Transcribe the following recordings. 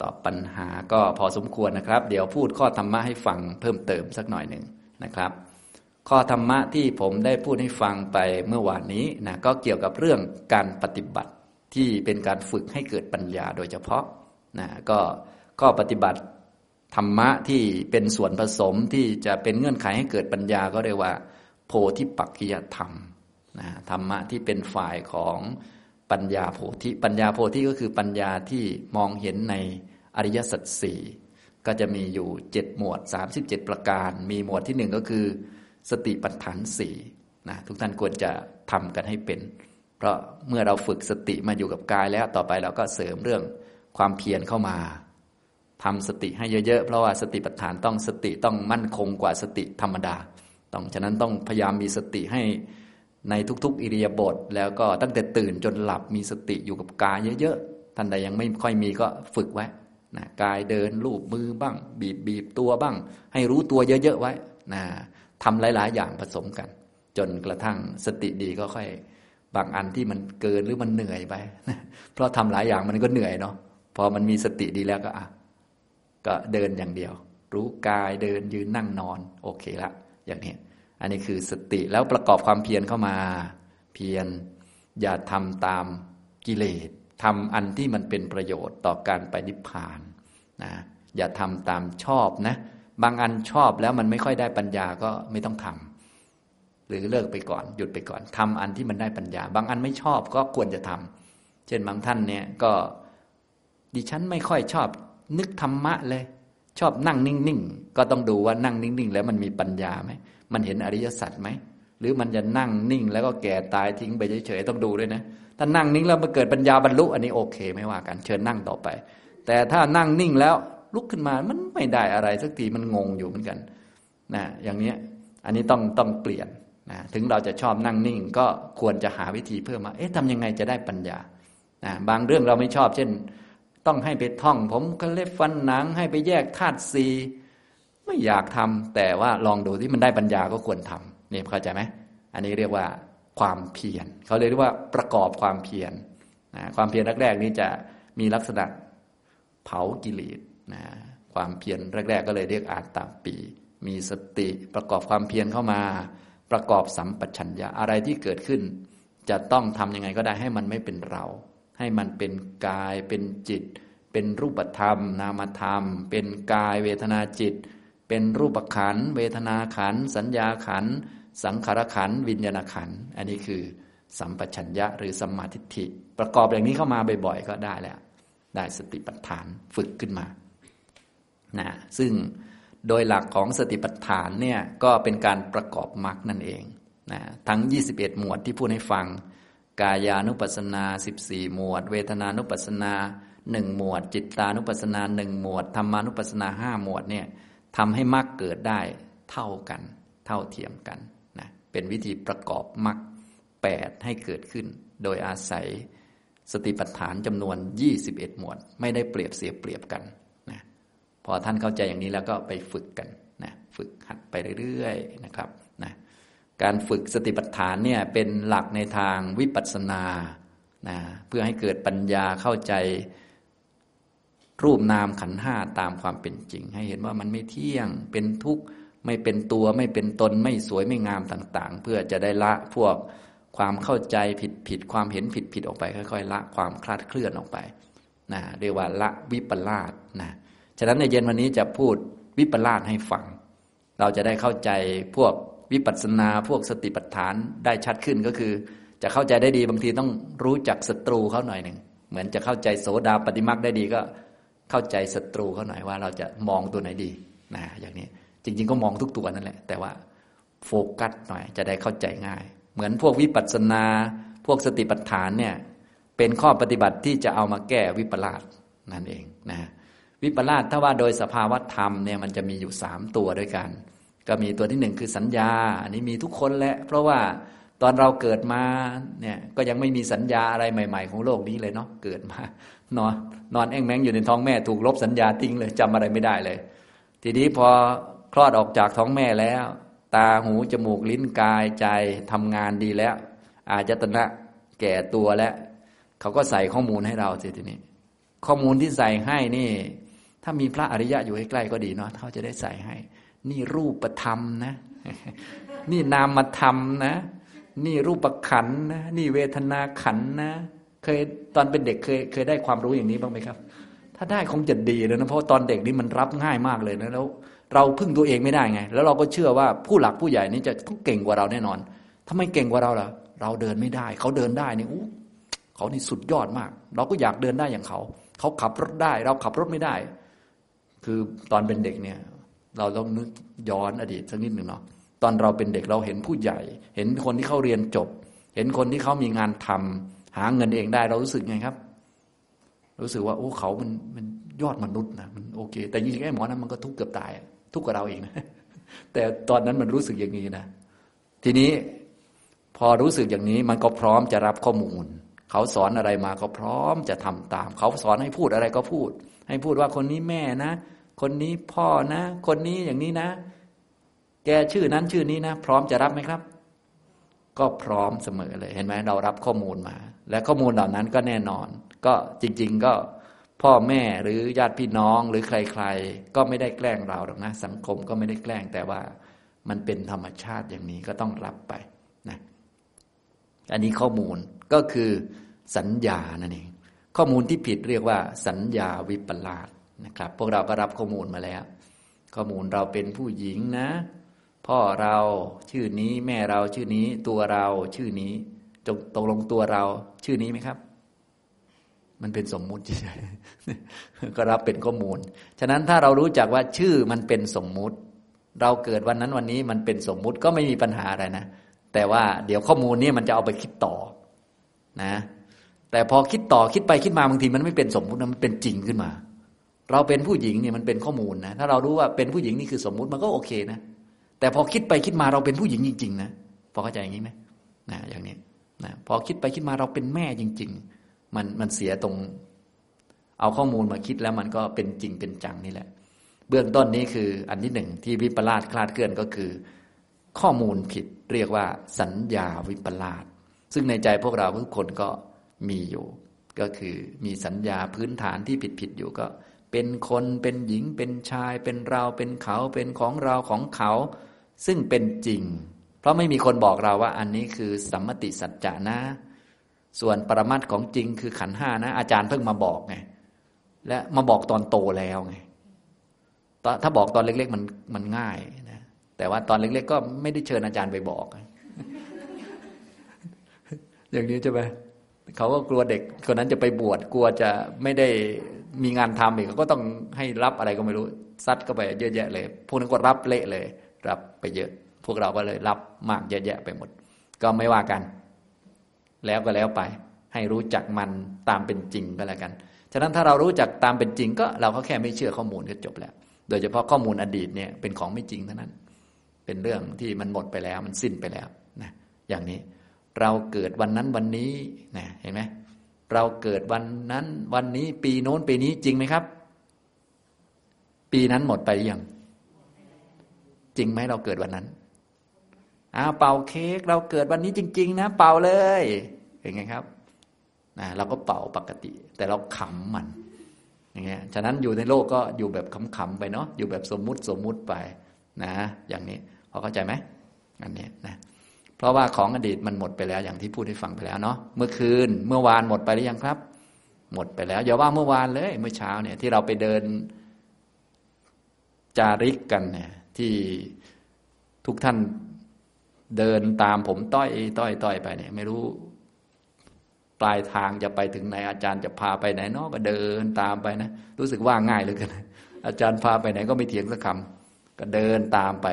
ตอบปัญหาก็พอสมควรนะครับ เดี๋ยวพูดข้อธรรมะให้ฟังเพิ่มเติมสักหน่อยหนึ่งนะครับ ข้อธรรมะที่ผมได้พูดให้ฟังไปเมื่อวานนี้นะก็เกี่ยวกับเรื่องการปฏิบัติที่เป็นการฝึกให้เกิดปัญญาโดยเฉพาะนะก็ข้อปฏิบัติธรรมะที่เป็นส่วนผสมที่จะเป็นเงื่อนไขให้เกิดปัญญาก็เรียกว่า โพธิปักขิยธรรมนะธรรมะที่เป็นฝ่ายของ ปัญญาโพธิปัญญาโพธิก็คือปัญญาที่มองเห็นในอริยสัจสี่ก็จะมีอยู่เจ็ดหมวด37ประการ มีหมวดที่หนึ่งก็คือ สติปัฏฐานสี่นะทุกท่านควรจะทำกันให้เป็น เพราะเมื่อเราฝึกสติมาอยู่กับกายแล้วต่อไปเราก็เสริมเรื่องความเพียรเข้ามาทำสติให้เยอะๆ เพราะว่าสติปัฏฐานต้องสติต้องมั่นคงกว่าสติธรรมดา ต้องฉะนั้นต้องพยายามมีสติให้ ในทุกๆ อิริยาบถแล้วก็ตั้งแต่ตื่นจนหลับมีสติอยู่กับกายเยอะๆท่านใดยังไม่ค่อยมีก็ฝึกไว้นะกายเดินลูบมือบ้าง บีบบีบตัวบ้าง ให้รู้ตัวเยอะๆไว้นะทำหลายๆ อย่างผสมกัน จนกระทั่งสติดีก็ค่อยบางอันที่มันเกินหรือมันเหนื่อยไปเพราะทำหลายอย่างมันก็เหนื่อยเนาะพอมันมีสติดีแล้วก็อะก็เดินอย่างเดียว รู้กายเดินยืนนั่งนอน โอเคละอย่างนี้ อันนี้คือสติแล้วประกอบความเพียรเข้ามา เพียรอย่าทำตามกิเลสทำอันที่มันเป็นประโยชน์ต่อการไปนิพพานนะอย่าทำตามชอบนะ บางอันชอบแล้วมันไม่ค่อยได้ปัญญาก็ไม่ต้องทำหรือเลิกไปก่อนหยุดไปก่อนทำอันที่มันได้ปัญญา บางอันไม่ชอบก็ควรจะทำเช่นบางท่านเนี่ยก็ดิฉันไม่ค่อยชอบนึกธรรมะเลย ชอบนั่งนิ่งๆ ก็ต้องดูว่านั่งนิ่ง ๆ แล้วมันมีปัญญาไหม มันเห็นอริยสัจไหมหรือมันจะนั่งนิ่งแล้วก็แก่ตายทิ้งไปเฉยๆต้องดูด้วยนะถ้านั่งนิ่งแล้วมาเกิดปัญญาบรรลุ อันนี้โอเคไม่ว่ากัน เชิญนั่งต่อไป แต่ถ้านั่งนิ่งแล้วลุกขึ้นมามันไม่ได้อะไรสักทีมันงงอยู่เหมือนกันนะอย่างนี้อันนี้ต้องต้องเปลี่ยนนะถึงเราจะชอบนั่งนิ่ง ก็ควรจะหาวิธีเพิ่มมาเอ๊ะทำยังไงจะได้ปัญญานะบางเรื่องเราไม่ชอบ เช่น ต้องให้ไปท่อง ผมก็เล็บฟันหนัง ให้ไปแยกธาตุสี ไม่อยากทำแต่ว่าลองดูที่มันได้ปัญญาก็ควรทำนี่เข้าใจไหมอันนี้เรียกว่าความเพียรเขาเรียกว่าประกอบความเพียรนะความเพียรแรกๆนี้จะมีลักษณะเผากิเลสนะความเพียรแรก ๆ ก็เลยเรียกอาตาปี มีสติประกอบความเพียรเข้ามา ประกอบสัมปชัญญะอะไรที่เกิดขึ้น จะต้องทำยังไงก็ได้ให้มันไม่เป็นเรา ให้มันเป็นกายเป็นจิต เป็นรูปธรรม นามธรรม เป็นกายเวทนาจิต เป็นรูปขัน เวทนาขัน สัญญาขัน สังขารขัน วิญญาณขัน อันนี้คือสัมปชัญญะหรือสัมมาทิฏฐิ ประกอบอย่างนี้เข้ามาบ่อยๆ ก็ได้แล้ว ได้สติปัฏฐานฝึกขึ้นมานะซึ่งโดยหลักของสติปัฏฐานเนี่ยก็เป็นการประกอบมรรคนั่นเองนะทั้ง 21 หมวดที่พูดให้ฟัง กายานุปัสสนา 14 หมวด เวทนานุปัสสนาหนึ่งหมวด จิตานุปัสสนาหนึ่งหมวดธรรมานุปัสสนาห้าหมวดเนี่ย ทำให้มรรคเกิดได้เท่ากัน เท่าเทียมกันนะเป็นวิธีประกอบมรรคแปดให้เกิดขึ้น โดยอาศัยสติปัฏฐานจำนวน 21 หมวด ไม่ได้เปรียบเสียเปรียบกันนะพอท่านเข้าใจอย่างนี้แล้วก็ไปฝึกกันนะฝึกหัดไปเรื่อยๆนะครับนะการฝึกสติปัฏฐานเนี่ยเป็นหลักในทางวิปัสสนานะเพื่อให้เกิดปัญญาเข้าใจ รูปนามขันห้าตามความเป็นจริง ให้เห็นว่ามันไม่เที่ยงเป็นทุกข์ไม่เป็นตัวไม่เป็นตนไม่สวยไม่งามต่างๆ เพื่อจะได้ละพวกความเข้าใจผิดผิดความเห็นผิดผิดออกไป ค่อยๆ ละความคลาดเคลื่อนออกไปนะเรียกว่าละวิปลาสนะฉะนั้นในเย็นวันนี้จะพูดวิปลาสให้ฟัง เราจะได้เข้าใจพวกวิปัสสนาพวกสติปัฏฐานได้ชัดขึ้นก็คือ จะเข้าใจได้ดีบางทีต้องรู้จักศัตรูเขาหน่อยหนึ่งเหมือนจะเข้าใจโสดาปฏิมักได้ดีก็ เข้าใจศัตรูเขาหน่อยว่าเราจะมองตัวไหนดีนะอย่างนี้จริง ๆ ก็มองทุกตัวนั่นแหละ แต่ว่าโฟกัสหน่อยจะได้เข้าใจง่าย เหมือนพวกวิปัสสนา พวกสติปัฏฐานเนี่ยเป็นข้อปฏิบัติที่จะเอามาแก้วิปลาสนั่นเองนะวิปลาสถ้าว่าโดยสภาวธรรมเนี่ยมันจะมีอยู่สามตัวด้วยกัน ก็มีตัวที่หนึ่งคือสัญญา อันนี้มีทุกคนแหละเพราะว่า ตอนเราเกิดมาเนี่ยก็ยังไม่มีสัญญาอะไรใหม่ ๆ ของโลกนี้เลยเนาะเกิดมานอนนอนแอ่งแมงอยู่ในท้องแม่ถูกลบสัญญาทิ้งเลยจำอะไรไม่ได้เลย ทีนี้พอคลอดออกจากท้องแม่แล้ว ตาหูจมูกลิ้นกายใจทำงานดีแล้ว อาจจะตนะแก่ตัวแล้วเขาก็ใส่ข้อมูลให้เราสิทีนี้ ข้อมูลที่ใส่ให้นี่ ถ้ามีพระอริยะอยู่ใกล้ๆก็ดีเนาะเขาจะได้ใส่ให้ นี่รูปธรรมนะ นี่นามธรรมนะ นี่รูปขันนะนี่เวทนาขันนะ เคยตอนเป็นเด็กเคยเคยได้ความรู้อย่างนี้บ้างไหมครับ ถ้าได้คงจะดีเลยนะเพราะตอนเด็กนี่มันรับง่ายมากเลยนะแล้ว เราพึ่งตัวเองไม่ได้ไง แล้วเราก็เชื่อว่าผู้หลักผู้ใหญ่นี่จะต้องเก่งกว่าเราแน่นอนทำไมเก่งกว่าเราล่ะ เราเดินไม่ได้ เขาเดินได้นี่อู้เขานี่สุดยอดมาก เราก็อยากเดินได้อย่างเขา เขาขับรถได้ เราขับรถไม่ได้ คือตอนเป็นเด็กเนี่ย เราต้องนึกย้อนอดีตสักนิดหนึ่งเนาะ ตอนเราเป็นเด็กเราเห็นผู้ใหญ่ เห็นคนที่เขาเรียนจบ เห็นคนที่เขามีงานทำหาเงินเองได้เรารู้สึกไงครับ รู้สึกว่าโอ้เขามันมันยอดมนุษย์นะมันโอเค แต่จริงๆไอ้หมอนั้นมันก็ทุกข์เกือบตายทุกข์กับเราเองนะแต่ตอนนั้นมันรู้สึกอย่างนี้นะ ทีนี้พอรู้สึกอย่างนี้มันก็พร้อมจะรับข้อมูล เขาสอนอะไรมาก็พร้อมจะทำตาม เขาสอนให้พูดอะไรก็พูด ให้พูดว่าคนนี้แม่นะ คนนี้พ่อนะ คนนี้อย่างนี้นะ แกชื่อนั้นชื่อนี้นะ พร้อมจะรับไหมครับ ก็พร้อมเสมอเลยเห็นไหมเรารับข้อมูลมา และข้อมูลเหล่านั้นก็แน่นอน ก็จริง ๆ ก็พ่อแม่หรือญาติพี่น้องหรือใคร ๆ ก็ไม่ได้แกล้งเราหรอกนะ สังคมก็ไม่ได้แกล้งแต่ว่ามันเป็นธรรมชาติอย่างนี้ก็ต้องรับไปนะอันนี้ข้อมูลก็คือสัญญานั่นเองข้อมูลที่ผิดเรียกว่า สัญญาวิปลาสนะครับ พวกเราก็รับข้อมูลมาแล้ว ข้อมูลเราเป็นผู้หญิงนะ พ่อเราชื่อนี้แม่เราชื่อนี้ตัวเราชื่อนี้จงตกลงตัวเรา ชื่อนี้ไหมครับ มันเป็นสมมุติเฉยๆก็รับเป็นข้อมูล ฉะนั้นถ้าเรารู้จักว่าชื่อมันเป็นสมมุติ เราเกิดวันนั้นวันนี้มันเป็นสมมุติก็ไม่มีปัญหาอะไรนะแต่ว่าเดี๋ยวข้อมูลนี้มันจะเอาไปคิดต่อนะ แต่พอคิดต่อคิดไปคิดมาบางทีมันไม่เป็นสมมุติมันเป็นจริงขึ้นมา เราเป็นผู้หญิงเนี่ยมันเป็นข้อมูลนะถ้าเรารู้ว่าเป็นผู้หญิงนี่คือสมมุติมันก็โอเคนะ แต่พอคิดไปคิดมาเราเป็นผู้หญิงจริง ๆ นะพอเข้าใจอย่างนี้ไหมนะอย่างนี้นะพอคิดไปคิดมาเราเป็นแม่จริง ๆ มันมันเสียตรง เอาข้อมูลมาคิดแล้วมันก็เป็นจริงเป็นจังนี่แหละ เบื้องต้นนี้คืออันที่หนึ่งที่วิปลาสคลาดเคลื่อนก็คือ ข้อมูลผิดเรียกว่า สัญญาวิปลาสซึ่งในใจพวกเราทุกคนก็มีอยู่ ก็คือมีสัญญาพื้นฐานที่ผิดผิดอยู่ก็ เป็นคนเป็นหญิงเป็นชาย เป็นเราเป็นเขา เป็นของเราของเขา ซึ่งเป็นจริง เพราะไม่มีคนบอกเราว่าอันนี้คือสัมมติสัจจะนะ ส่วนปรมัตของจริงคือขันห้านะ อาจารย์เพิ่งมาบอกไงและมาบอกตอนโตแล้วไงถ้าบอกตอนเล็ก ๆ มันมันง่ายนะแต่ว่าตอนเล็ก ๆ ก็ไม่ได้เชิญอาจารย์ไปบอก อย่างนี้ใช่ไหมเขาก็กลัวเด็กคนนั้นจะไปบวชกลัวจะไม่ได้มีงานทำอีกเขาก็ต้องให้รับอะไรก็ไม่รู้ซัดก็ไปเยอะแยะเลย พวกนั้นก็รับเละเลย รับไปเยอะ พวกเราก็เลยรับมากเยอะแยะไปหมด ก็ไม่ว่ากัน แล้วก็แล้วไป ให้รู้จักมันตามเป็นจริงก็แล้วกัน ฉะนั้นถ้าเรารู้จักตามเป็นจริง ก็เราก็แค่ไม่เชื่อข้อมูลก็จบแล้ว โดยเฉพาะข้อมูลอดีตเนี่ยเป็นของไม่จริงเท่านั้น เป็นเรื่องที่มันหมดไปแล้วมันสิ้นไปแล้วนะอย่างนี้เราเกิดวันนั้นวันนี้นะเห็นไหมเราเกิดวันนั้นวันนี้ ปีโน้นปีนี้จริงไหมครับ ปีนั้นหมดไปยัง จริงไหมเราเกิดวันนั้นอ้าเป่าเค้กเราเกิดวันนี้จริง ๆ นะ เป่าเลยเห็นไงครับนะเราก็เป่าปกติ แต่เราขำมันอย่างเงี้ยฉะนั้นอยู่ในโลกก็อยู่แบบขำๆไปเนาะอยู่แบบสมมุติสมมุติไปนะ อย่างนี้พอเข้าใจไหมอันนี้นะเพราะว่าของอดีตมันหมดไปแล้วอย่างที่พูดให้ฟังไปแล้วเนาะเมื่อคืนเมื่อวานหมดไปหรือยังครับ หมดไปแล้วอย่าว่าเมื่อวานเลย เมื่อเช้าเนี่ยที่เราไปเดินจาริกกันเนี่ย ที่ทุกท่านเดินตามผมต้อยต้อยต้อยไปเนี่ย ไม่รู้ ปลายทางจะไปถึงไหน อาจารย์จะพาไปไหนนาะก็เดินตามไปนะรู้สึกว่าง่ายเลยกันอาจารย์พาไปไหนก็ไม่เถียงสักคำก็เดินตามไป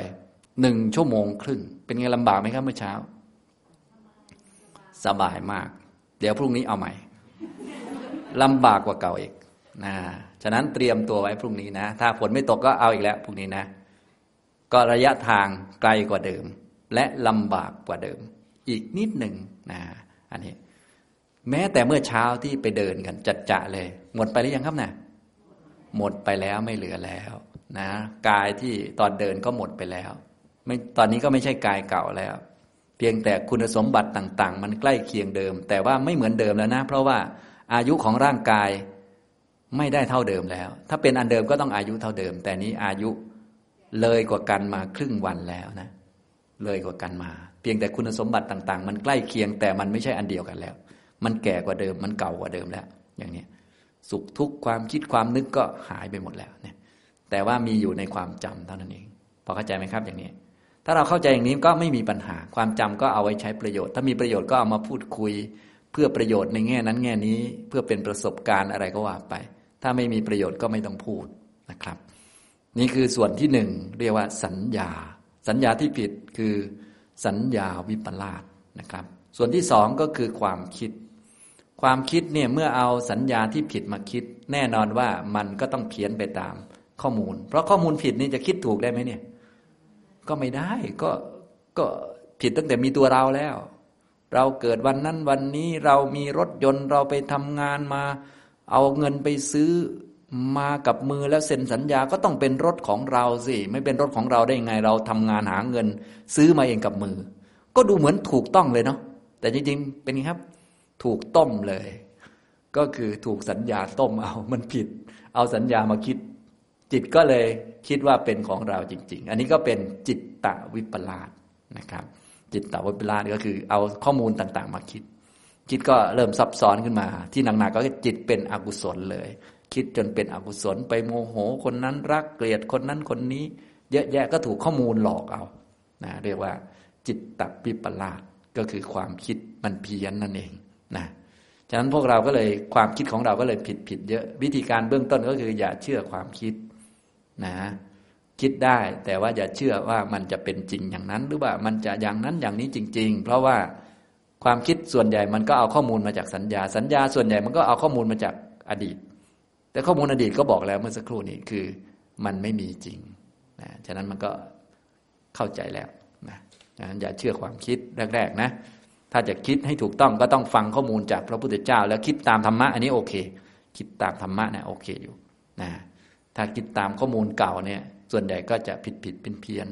หนึ่งชั่วโมงครึ่ง เป็นไงลำบากไหมครับเมื่อเช้า สบายมาก เดี๋ยวพรุ่งนี้เอาใหม่ลำบากกว่าเก่าอีกนะฉะนั้นเตรียมตัวไว้พรุ่งนี้นะ ถ้าฝนไม่ตกก็เอาอีกแล้วพรุ่งนี้นะ ก็ระยะทางไกลกว่าเดิม และลำบากกว่าเดิม อีกนิดหนึ่งนะอันนี้ แม้แต่เมื่อเช้าที่ไปเดินกันจัดจะเลย หมดไปหรือยังครับนะ่ะหมดไปแล้วไม่เหลือแล้วนะกายที่ตอนเดินก็หมดไปแล้วไม่ตอนนี้ก็ไม่ใช่กายเก่าแล้ว เพียงแต่คุณสมบัติต่าง ๆ มันใกล้เคียงเดิม แต่ว่าไม่เหมือนเดิมแล้วนะ เพราะว่าอายุของร่างกายไม่ได้เท่าเดิมแล้ว ถ้าเป็นอันเดิมก็ต้องอายุเท่าเดิม แต่นี้อายุ เลยกว่ากันมาครึ่งวันแล้วนะ เลยกว่ากันมา เพียงแต่คุณสมบัติต่าง ๆ มันใกล้เคียงแต่มันไม่ใช่อันเดียวกันแล้ว มันแก่กว่าเดิม มันเก่ากว่าเดิมแล้ว อย่างนี้สุขทุกข์ความคิดความนึกก็หายไปหมดแล้วเนี่ยแต่ว่ามีอยู่ในความจำเท่านั้นเองพอเข้าใจไหมครับอย่างนี้ ถ้าเราเข้าใจอย่างนี้ก็ไม่มีปัญหาความจำก็เอาไว้ใช้ประโยชน์ ถ้ามีประโยชน์ก็เอามาพูดคุย เพื่อประโยชน์ในแง่นั้นแง่นี้ เพื่อเป็นประสบการณ์อะไรก็ว่าไป ถ้าไม่มีประโยชน์ก็ไม่ต้องพูดนะครับ นี่คือส่วนที่หนึ่งเรียกว่าสัญญา สัญญาที่ผิดคือสัญญาวิปลาสนะครับ ส่วนที่สองก็คือความคิด ความคิดเนี่ยเมื่อเอาสัญญาที่ผิดมาคิด แน่นอนว่ามันก็ต้องเพี้ยนไปตามข้อมูล เพราะข้อมูลผิดนี่จะคิดถูกได้ไหมเนี่ย ก็ไม่ได้ก็ก็ผิดตั้งแต่มีตัวเราแล้ว เราเกิดวันนั้นวันนี้เรามีรถยนต์เราไปทำงานมา เอาเงินไปซื้อ มากับมือแล้วเซ็นสัญญาก็ต้องเป็นรถของเราสิ ไม่เป็นรถของเราได้ยังไง เราทำงานหาเงิน ซื้อมาเองกับมือ ก็ดูเหมือนถูกต้องเลยเนาะแต่จริงๆเป็นไงครับ ถูกต้มเลย ก็คือถูกสัญญาต้มเอามันผิด เอาสัญญามาคิด จิตก็เลยคิดว่าเป็นของเราจริง ๆ อันนี้ก็เป็นจิตตวิปลาสนะครับ จิตตวิปลาสก็คือเอาข้อมูลต่างๆ มาคิดจิตก็เริ่มซับซ้อนขึ้นมา ที่หนักๆก็จิตเป็นอกุศลเลย คิดจนเป็นอกุศลไปโมโหคนนั้นรักเกลียดคนนั้นคนนี้ เยอะแยะก็ถูกข้อมูลหลอกเอานะเรียกว่า จิตตปิปลาสก็คือความคิดมันเพี้ยนนั่นเองนะฉะนั้นพวกเราก็เลยความคิดของเราก็เลยผิดผิดเยอะ วิธีการเบื้องต้นก็คือ อย่าเชื่อความคิดนะ คิดได้แต่ว่าอย่าเชื่อว่ามันจะเป็นจริงอย่างนั้น หรือว่ามันจะอย่างนั้นอย่างนี้จริง ๆ เพราะว่าความคิดส่วนใหญ่มันก็เอาข้อมูลมาจากสัญญา สัญญาส่วนใหญ่มันก็เอาข้อมูลมาจากอดีต แต่ข้อมูลอดีตก็บอกแล้วเมื่อสักครู่นี้คือมันไม่มีจริงนะฉะนั้นมันก็เข้าใจแล้วนะฉะนั้นอย่าเชื่อความคิดแรกๆนะถ้าจะคิดให้ถูกต้องก็ต้องฟังข้อมูลจากพระพุทธเจ้า แล้วคิดตามธรรมะอันนี้โอเค คิดตามธรรมะนี่ยโอเคอยู่นะถ้าคิดตามข้อมูลเก่าเนี่ย ส่วนใหญ่ก็จะผิดผิดเป็นเพี้ยน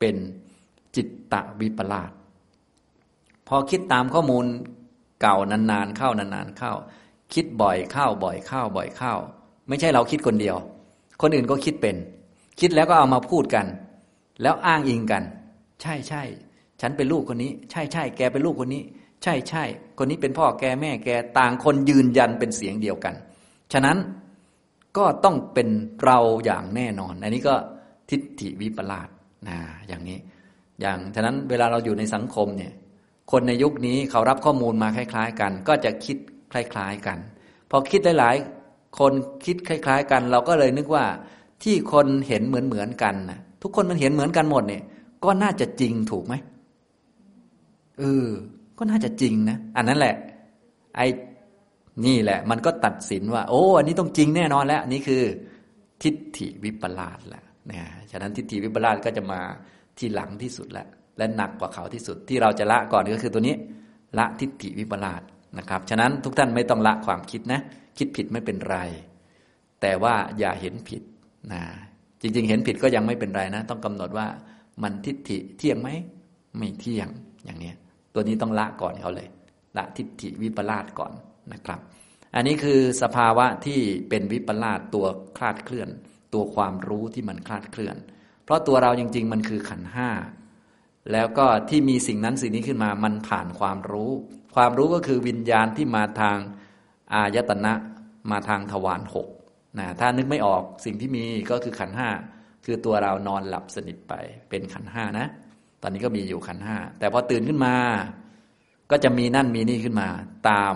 เป็นจิตตะวิปลาสพอคิดตามข้อมูลเก่านานๆเข้านานๆเข้า คิดบ่อยเข้าบ่อยเข้าบ่อยเข้า ไม่ใช่เราคิดคนเดียว คนอื่นก็คิดเป็น คิดแล้วก็เอามาพูดกัน แล้วอ้างอิงกัน ใช่ใช่ฉันเป็นลูกคนนี้ ใช่ใช่แกเป็นลูกคนนี้ ใช่ใช่คนนี้เป็นพ่อแกแม่แกต่างคนยืนยันเป็นเสียงเดียวกัน ฉะนั้นก็ต้องเป็นเราอย่างแน่นอน อันนี้ก็ทิฏฐิวิปลาสนะอย่างนี้ อย่างฉะนั้นเวลาเราอยู่ในสังคมเนี่ย คนในยุคนี้เขารับข้อมูลมาคล้าย ๆ กัน ก็จะคิดคล้าย ๆ กัน พอคิดหลาย คนคิดคล้ายๆ กัน เราก็เลยนึกว่าที่คนเห็นเหมือนเหมือนกันนะทุกคนมันเห็นเหมือนกันหมดเนี่ย ก็น่าจะจริงถูกไหมเออก็น่าจะจริงนะอันนั้นแหละ ไอ้นี่แหละ มันก็ตัดสินว่า โอ้ อันนี้ต้องจริงแน่นอนแล้วนี่คือ ทิฏฐิวิปลาสแหละนะฉะนั้นทิฏฐิวิปลาสก็จะมาที่หลังที่สุดแล้วและหนักกว่าเขาที่สุดที่เราจะละก่อนก็คือตัวนี้ ละทิฏฐิวิปลาสนะครับ ฉะนั้นทุกท่านไม่ต้องละความคิดนะ คิดผิดไม่เป็นไร แต่ว่าอย่าเห็นผิดนะจริง ๆ เห็นผิดก็ยังไม่เป็นไรนะ ต้องกำหนดว่ามันทิฏฐิเที่ยงไหมไม่เที่ยงอย่างนี้ตัวนี้ต้องละก่อนเขาเลย ละทิฏฐิวิปลาสก่อนนะครับ อันนี้คือสภาวะที่เป็นวิปลาสตัวคลาดเคลื่อน ตัวความรู้ที่มันคลาดเคลื่อน เพราะตัวเราจริง ๆ มันคือขันห้าแล้วก็ที่มีสิ่งนั้นสิ่งนี้ขึ้นมามันผ่านความรู้ ความรู้ก็คือวิญญาณที่มาทาง อายตนะมาทางทวารหกนะถ้านึกไม่ออกสิ่งที่มีก็คือขันห้าคือตัวเรานอนหลับสนิทไปเป็นขันห้านะ ตอนนี้ก็มีอยู่ขันห้าแต่พอตื่นขึ้นมา ก็จะมีนั่นมีนี่ขึ้นมา ตาม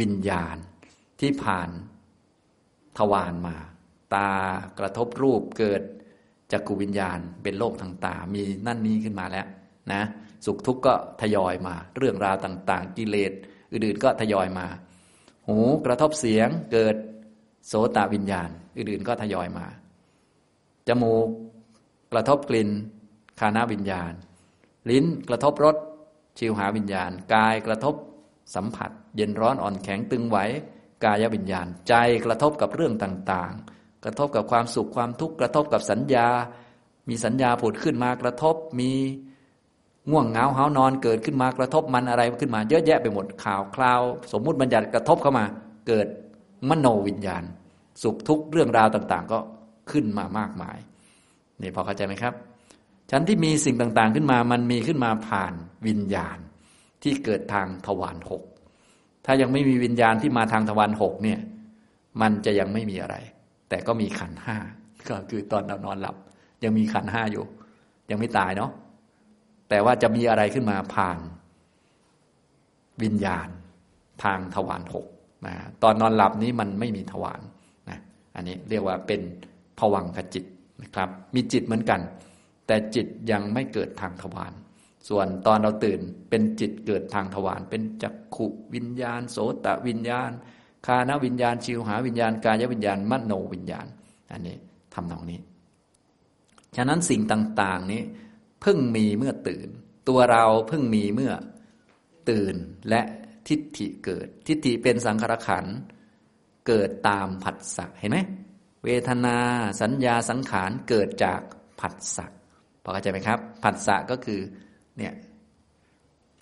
วิญญาณที่ผ่านทวารมา ตากระทบรูปเกิดจักกุวิญญาณเป็นโลกทางตา มีนั่นนี้ขึ้นมาแล้วนะ สุขทุกข์ก็ทยอยมา เรื่องราวต่าง ๆ กิเลสอื่นๆก็ทยอยมา หูกระทบเสียงเกิดโสตวิญญาณ อื่นๆก็ทยอยมา จมูกกระทบกลิ่นคานาวิญญาณ ลิ้นกระทบรสชิวหาวิญญาณ กายกระทบสัมผัส เย็นร้อนอ่อนแข็งตึงไหวกายวิญญาณ ใจกระทบกับเรื่องต่างๆ กระทบกับความสุขความทุกข์กระทบกับสัญญา มีสัญญาผุดขึ้นมากระทบมี ง่วงเหงาเหานอนเกิดขึ้นมากระทบมันอะไรขึ้นมา เยอะแยะไปหมดข่าวคราว สมมุติบัญญัติกระทบเข้ามา เกิดมโนวิญญาณ สุขทุกข์เรื่องราวต่าง ๆ ก็ขึ้นมามากมายนี่พอเข้าใจไหมครับชั้นที่มีสิ่งต่างๆ ขึ้นมา มันมีขึ้นมาผ่านวิญญาณที่เกิดทางทวารหกถ้ายังไม่มีวิญญาณที่มาทางทวารหกเนี่ย มันจะยังไม่มีอะไร แต่ก็มีขันห้าก็คือตอนเรานอนหลับ ยังมีขันห้าอยู่ ยังไม่ตายเนาะ แต่ว่าจะมีอะไรขึ้นมาผ่านวิญญาณทางทวารหกนะตอนนอนหลับนี้มันไม่มีทวารนะอันนี้เรียกว่าเป็นผวังขจิตนะครับ มีจิตเหมือนกัน แต่จิตยังไม่เกิดทางทวารส่วนตอนเราตื่นเป็นจิตเกิดทางทวารเป็นจักขุวิญญาณ โสตวิญญาณ คานวิญญาณ ชิวหาวิญญาณ กายวิญญาณมโนวิญญาณ อันนี้ทำตรงนี้ ฉะนั้นสิ่งต่าง ๆ นี้ เพิ่งมีเมื่อตื่น ตัวเราเพิ่งมีเมื่อตื่นและทิฏฐิเกิด ทิฏฐิเป็นสังขารขันเกิดตามผัสสะเห็นไหมเวทนาสัญญาสังขารเกิดจากผัสสะพอเข้าใจไหมครับ ผัสสะก็คือเนี่ย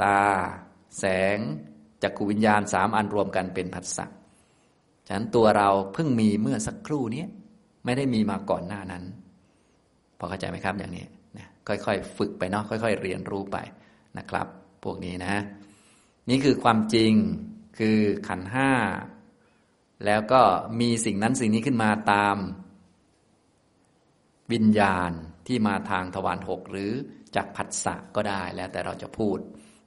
ตา แสงจักรวิญญาณสามอันรวมกันเป็นผัสสะฉะนั้นตัวเราเพิ่งมีเมื่อสักครู่นี้ไม่ได้มีมาก่อนหน้านั้น พอเข้าใจไหมครับอย่างนี้ ค่อยๆ ฝึกไปเนาะค่อย ๆ เรียนรู้ไปนะครับ พวกนี้นะ นี่คือความจริงคือขันห้า แล้วก็มีสิ่งนั้นสิ่งนี้ขึ้นมาตาม วิญญาณที่มาทางทวารหกหรือจากผัสสะก็ได้แล้วแต่เราจะพูด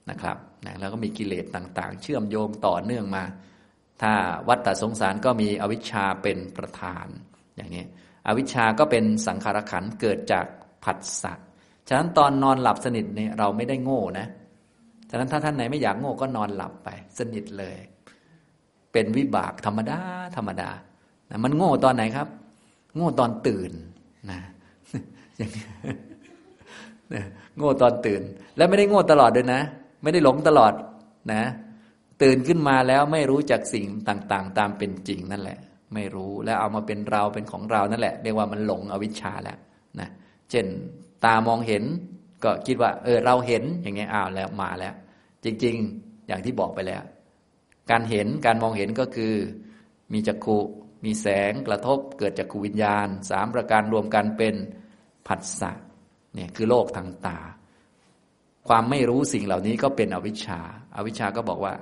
นะครับนะแล้วก็มีกิเลสต่าง ๆ เชื่อมโยงต่อเนื่องมา ถ้าวัฏฏสงสารก็มีอวิชชาเป็นประธาน อย่างนี้ อวิชชาก็เป็นสังขารขันเกิดจากผัสสะ ฉะนั้นตอนนอนหลับสนิทเนี่ยเราไม่ได้โง่นะ ฉะนั้นถ้าท่านไหนไม่อยากโง่ก็นอนหลับไป สนิทเลย เป็นวิบากธรรมดาธรรมดานะมันโง่ตอนไหนครับ โง่ตอนตื่นนะอย่างนี้โง่ตอนตื่น แล้วไม่ได้โง่ตลอดด้วยนะ ไม่ได้หลงตลอดนะ ตื่นขึ้นมาแล้วไม่รู้จักสิ่งต่างๆ ตามเป็นจริงนั่นแหละ ไม่รู้แล้วเอามาเป็นเราเป็นของเรานั่นแหละเรียกว่ามันหลงอวิชชาแล้วนะเช่น ตามองเห็น ก็คิดว่า เออ เราเห็นอย่างเงี้ยอ้าวแล้วมาแล้ว จริง ๆ อย่างที่บอกไปแล้ว การเห็นการมองเห็นก็คือ มีจักขุมีแสงกระทบเกิดจากขูวิญญาณสามประการรวมกันเป็นผัสสะเนี่ยคือโลกทางตา ความไม่รู้สิ่งเหล่านี้ก็เป็นอวิชชาอาวิชชาก็บอกว่า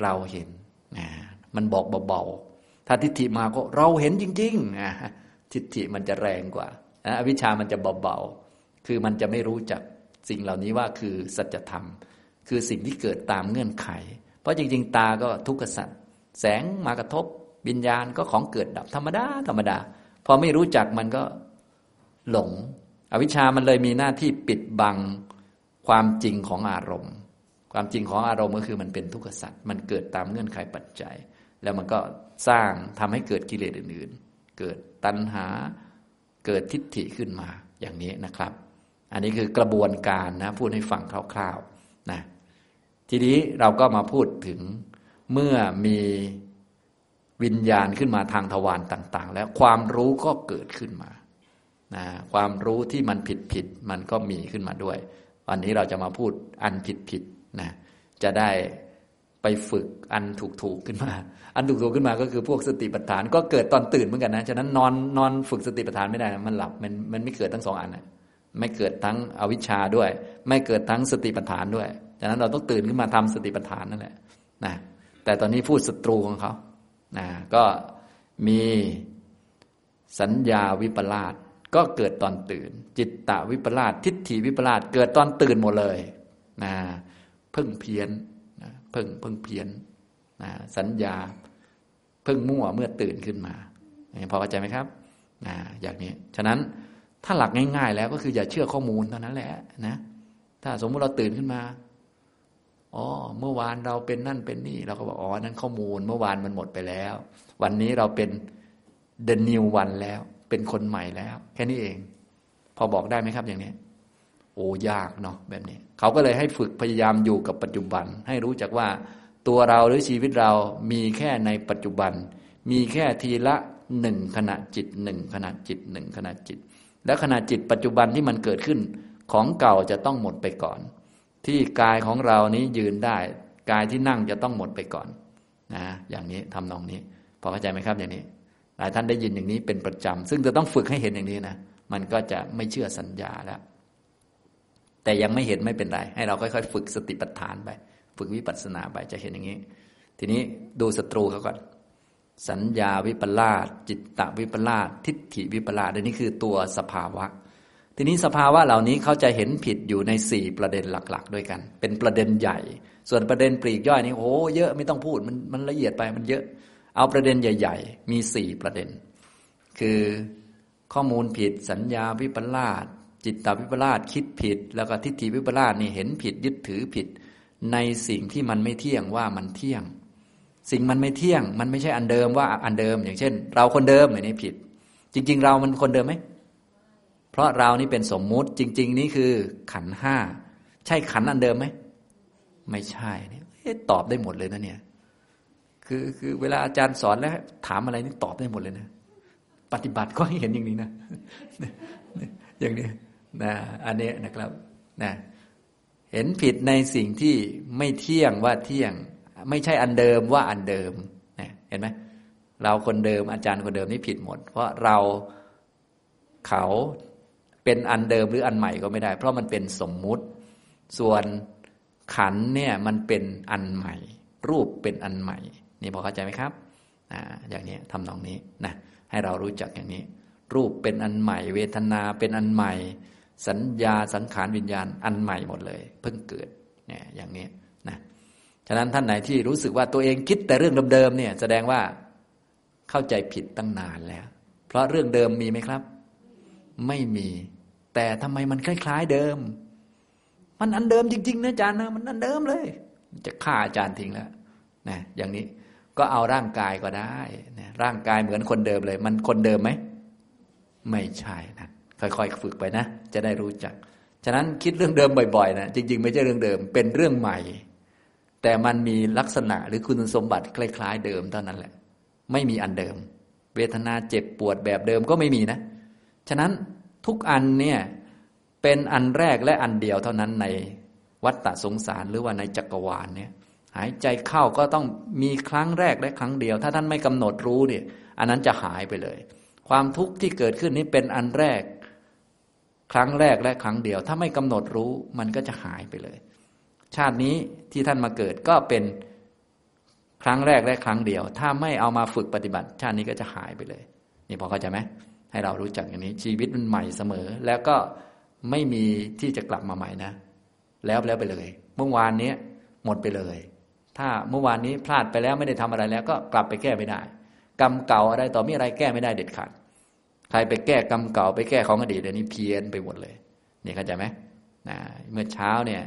เราเห็นนะมันบอกเบาๆถ้าทิฏฐิมาก็เราเห็นจริงๆนะทิฏฐิมันจะแรงกว่า อวิชชามันจะเบาๆ คือมันจะไม่รู้จักสิ่งเหล่านี้ว่าคือสัจธรรม คือสิ่งที่เกิดตามเงื่อนไข เพราะจริง ๆ ตาก็ทุกขสัตว์แสงมากระทบวิญญาณก็ของเกิดดับธรรมดาธรรมดา พอไม่รู้จักมันก็หลง อวิชามันเลยมีหน้าที่ปิดบังความจริงของอารมณ์ ความจริงของอารมณ์ก็คือมันเป็นทุกขสัตว์มันเกิดตามเงื่อนไขปัจจัย แล้วมันก็สร้างทำให้เกิดกิเลสอื่นๆ เกิดตัณหา เกิดทิฏฐิขึ้นมาอย่างนี้นะครับ อันนี้คือกระบวนการนะพูดให้ฟังคร่าวๆนะทีนี้เราก็มาพูดถึงเมื่อมีวิญญาณขึ้นมาทางทวารต่าง ๆ แล้วความรู้ก็เกิดขึ้นมานะความรู้ที่มันผิดผิดมันก็มีขึ้นมาด้วย วันนี้เราจะมาพูดอันผิดผิดนะจะได้ ไปฝึกอันถูกถูกขึ้นมา อันถูกถูกขึ้นมาก็คือพวกสติปัฏฐาน ก็เกิดตอนตื่นเหมือนกันนะ ฉะนั้นนอนนอนฝึกสติปัฏฐานไม่ได้นะมันหลับมันมันไม่เกิดทั้งสองอันนะไม่เกิดทั้งอวิชชาด้วย ไม่เกิดทั้งสติปัฏฐานด้วย ฉะนั้นเราต้องตื่นขึ้นมาทำสติปัฏฐานนั่นแหละนะ แต่ตอนนี้พูดศัตรูของเขานะก็มีสัญญาวิปลาสก็เกิดตอนตื่น จิตตวิปลาสทิฏฐิวิปลาสเกิดตอนตื่นหมดเลยนะเพิ่งเพี้ยน เพิ่งเพิ่งเพี้ยนนะสัญญาเพิ่งมั่วเมื่อตื่นขึ้นมาพอเข้าใจไหมครับนะอย่างนี้ ฉะนั้นถ้าหลักง่ายๆ แล้วก็คืออย่าเชื่อข้อมูลเท่านั้นแหละนะถ้าสมมติเราตื่นขึ้นมาอ๋อเมื่อวานเราเป็นนั่นเป็นนี่ เราก็บอกอ๋อนั้นข้อมูล เมื่อวานมันหมดไปแล้ว วันนี้เราเป็น the new one แล้ว เป็นคนใหม่แล้ว แค่นี้เอง พอบอกได้ไหมครับอย่างนี้ โอ้ยากเนาะแบบนี้เขาก็เลยให้ฝึกพยายามอยู่กับปัจจุบัน ให้รู้จักว่าตัวเราหรือชีวิตเรามีแค่ในปัจจุบัน มีแค่ทีละหนึ่งขณะจิตหนึ่งขณะจิตหนึ่งขณะจิต และขณะจิตปัจจุบันที่มันเกิดขึ้น ของเก่าจะต้องหมดไปก่อน ที่กายของเรานี้ยืนได้ กายที่นั่งจะต้องหมดไปก่อนนะอย่างนี้ทำนองนี้ พอเข้าใจไหมครับอย่างนี้ หลายท่านได้ยินอย่างนี้เป็นประจำซึ่งจะต้องฝึกให้เห็นอย่างนี้นะมันก็จะไม่เชื่อสัญญาแล้ว แต่ยังไม่เห็นไม่เป็นไร ให้เราค่อยๆ ฝึกสติปัฏฐานไป ฝึกวิปัสสนาไปจะเห็นอย่างนี้ ทีนี้ดูศัตรูเขาก่อนสัญญาวิปลาสจิตตวิปลาสทิฏฐิวิปลาสอันนี้คือตัวสภาวะ ทีนี้สภาวะเหล่านี้เขาจะเห็นผิดอยู่ในสี่ประเด็นหลัก ๆ ด้วยกัน เป็นประเด็นใหญ่ ส่วนประเด็นปลีกย่อยนี่โอ้เยอะไม่ต้องพูดมันมันละเอียดไปมันเยอะ เอาประเด็นใหญ่ ๆ มีสี่ประเด็น คือข้อมูลผิดสัญญาวิปลาส จิตตวิปลาสคิดผิด แล้วก็ทิฏฐิวิปลาสนี่เห็นผิดยึดถือผิด ในสิ่งที่มันไม่เที่ยงว่ามันเที่ยง สิ่งมันไม่เที่ยง มันไม่ใช่อันเดิมว่าอันเดิม อย่างเช่น เราคนเดิมอันนี้ผิด จริง ๆ เรามันคนเดิมไหมเพราะเรานี่เป็นสมมุติจริง ๆ นี่คือขันห้าใช่ขันอันเดิมไหมไม่ใช่เนี่ยตอบได้หมดเลยนะเนี่ยคือคือเวลาอาจารย์สอนแล้ว ถามอะไรนี่ตอบได้หมดเลยนะ ปฏิบัติก็ให้เห็นอย่างนี้นะอย่างนี้ นะอันนี้นะครับนะเห็นผิดในสิ่งที่ไม่เที่ยงว่าเที่ยง ไม่ใช่อันเดิมว่าอันเดิมเห็นไหมเราคนเดิมอาจารย์คนเดิมนี่ผิดหมด เพราะเราเขาเป็นอันเดิมหรืออันใหม่ก็ไม่ได้ เพราะมันเป็นสมมุติ ส่วนขันเนี่ยมันเป็นอันใหม่ รูปเป็นอันใหม่ นี่พอเข้าใจไหมครับออย่างนี้ทำนองนี้นะให้เรารู้จักอย่างนี้ รูปเป็นอันใหม่ เวทนาเป็นอันใหม่ สัญญาสังขารวิญญาณอันใหม่หมดเลย เพิ่งเกิดเนี่ยอย่างนี้นะฉะนั้นท่านไหนที่รู้สึกว่าตัวเองคิดแต่เรื่องเดิมๆเนี่ย แสดงว่าเข้าใจผิดตั้งนานแล้ว เพราะเรื่องเดิมมีไหมครับ ไม่มี แต่ทำไมมันคล้ายๆเดิม มันอันเดิมจริงๆนะอาจารย์นะมันอันเดิมเลย จะฆ่าอาจารย์ทิ้งแล้วนะอย่างนี้ก็เอาร่างกายก็ได้นะร่างกายเหมือนคนเดิมเลย มันคนเดิมไหม ไม่ใช่นะ ค่อยๆ ฝึกไปนะ จะได้รู้จัก ฉะนั้นคิดเรื่องเดิมบ่อยๆนะจริง ๆ ไม่ใช่เรื่องเดิม เป็นเรื่องใหม่ แต่มันมีลักษณะหรือคุณสมบัติคล้าย ๆ เดิมเท่านั้นแหละ ไม่มีอันเดิม เวทนาเจ็บปวดแบบเดิมก็ไม่มีนะ ฉะนั้นทุกอันเนี่ยเป็นอันแรกและอันเดียวเท่านั้นในวัฏฏะสงสารหรือว่าในจักรวาลเนี่ยหายใจเข้าก็ต้องมีครั้งแรกและครั้งเดียว ถ้าท่านไม่กำหนดรู้เนี่ยอันนั้นจะหายไปเลย ความทุกข์ที่เกิดขึ้นนี้เป็นอันแรก ครั้งแรกและครั้งเดียว ถ้าไม่กำหนดรู้มันก็จะหายไปเลย ชาตินี้ที่ท่านมาเกิดก็เป็นครั้งแรกและครั้งเดียว ถ้าไม่เอามาฝึกปฏิบัติ ชาตินี้ก็จะหายไปเลย นี่พอเข้าใจไหมให้เรารู้จักอย่างนี้ ชีวิตมันใหม่เสมอ แล้วก็ไม่มีที่จะกลับมาใหม่นะ แล้วแล้วไปเลย เมื่อวานนี้หมดไปเลย ถ้าเมื่อวานนี้พลาดไปแล้วไม่ได้ทำอะไรแล้ว ก็กลับไปแก้ไม่ได้ กรรมเก่าอะไรต่อมีอะไรแก้ไม่ได้เด็ดขาด ใครไปแก้กรรมเก่าไปแก้ของอดีตเดี๋ยวนี้เพี้ยนไปหมดเลย นี่เข้าใจไหมนะเมื่อเช้าเนี่ย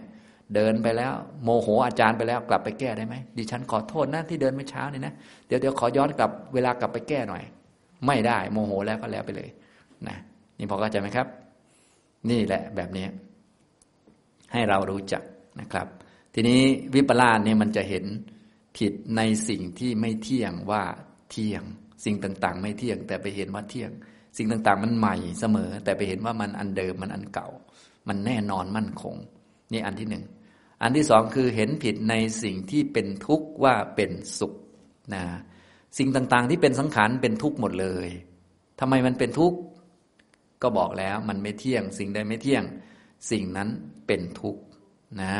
เดินไปแล้ว โมโหอาจารย์ไปแล้วกลับไปแก้ได้ไหมดิฉันขอโทษนะที่เดินเมื่อเช้านี่นะเดี๋ยวเดี๋ยวขอย้อนกลับเวลากลับไปแก้หน่อย ไม่ได้โมโหแล้วก็แล้วไปเลยนะนี่พอเข้าใจไหมครับ นี่แหละแบบนี้ ให้เรารู้จักนะครับ ทีนี้วิปลาสเนี่ยมันจะเห็นผิดในสิ่งที่ไม่เที่ยงว่าเที่ยง สิ่งต่าง ๆ ไม่เที่ยง แต่ไปเห็นว่าเที่ยง สิ่งต่างๆ มันใหม่เสมอ แต่ไปเห็นว่ามันอันเดิมมันอันเก่า มันแน่นอนมั่นคง นี่อันที่หนึ่งอันที่สองคือเห็นผิดในสิ่งที่เป็นทุกข์ว่าเป็นสุขนะสิ่งต่างๆ ที่เป็นสังขารเป็นทุกข์หมดเลยทำไมมันเป็นทุกข์ก็บอกแล้วมันไม่เที่ยง สิ่งใดไม่เที่ยง สิ่งนั้นเป็นทุกข์นะ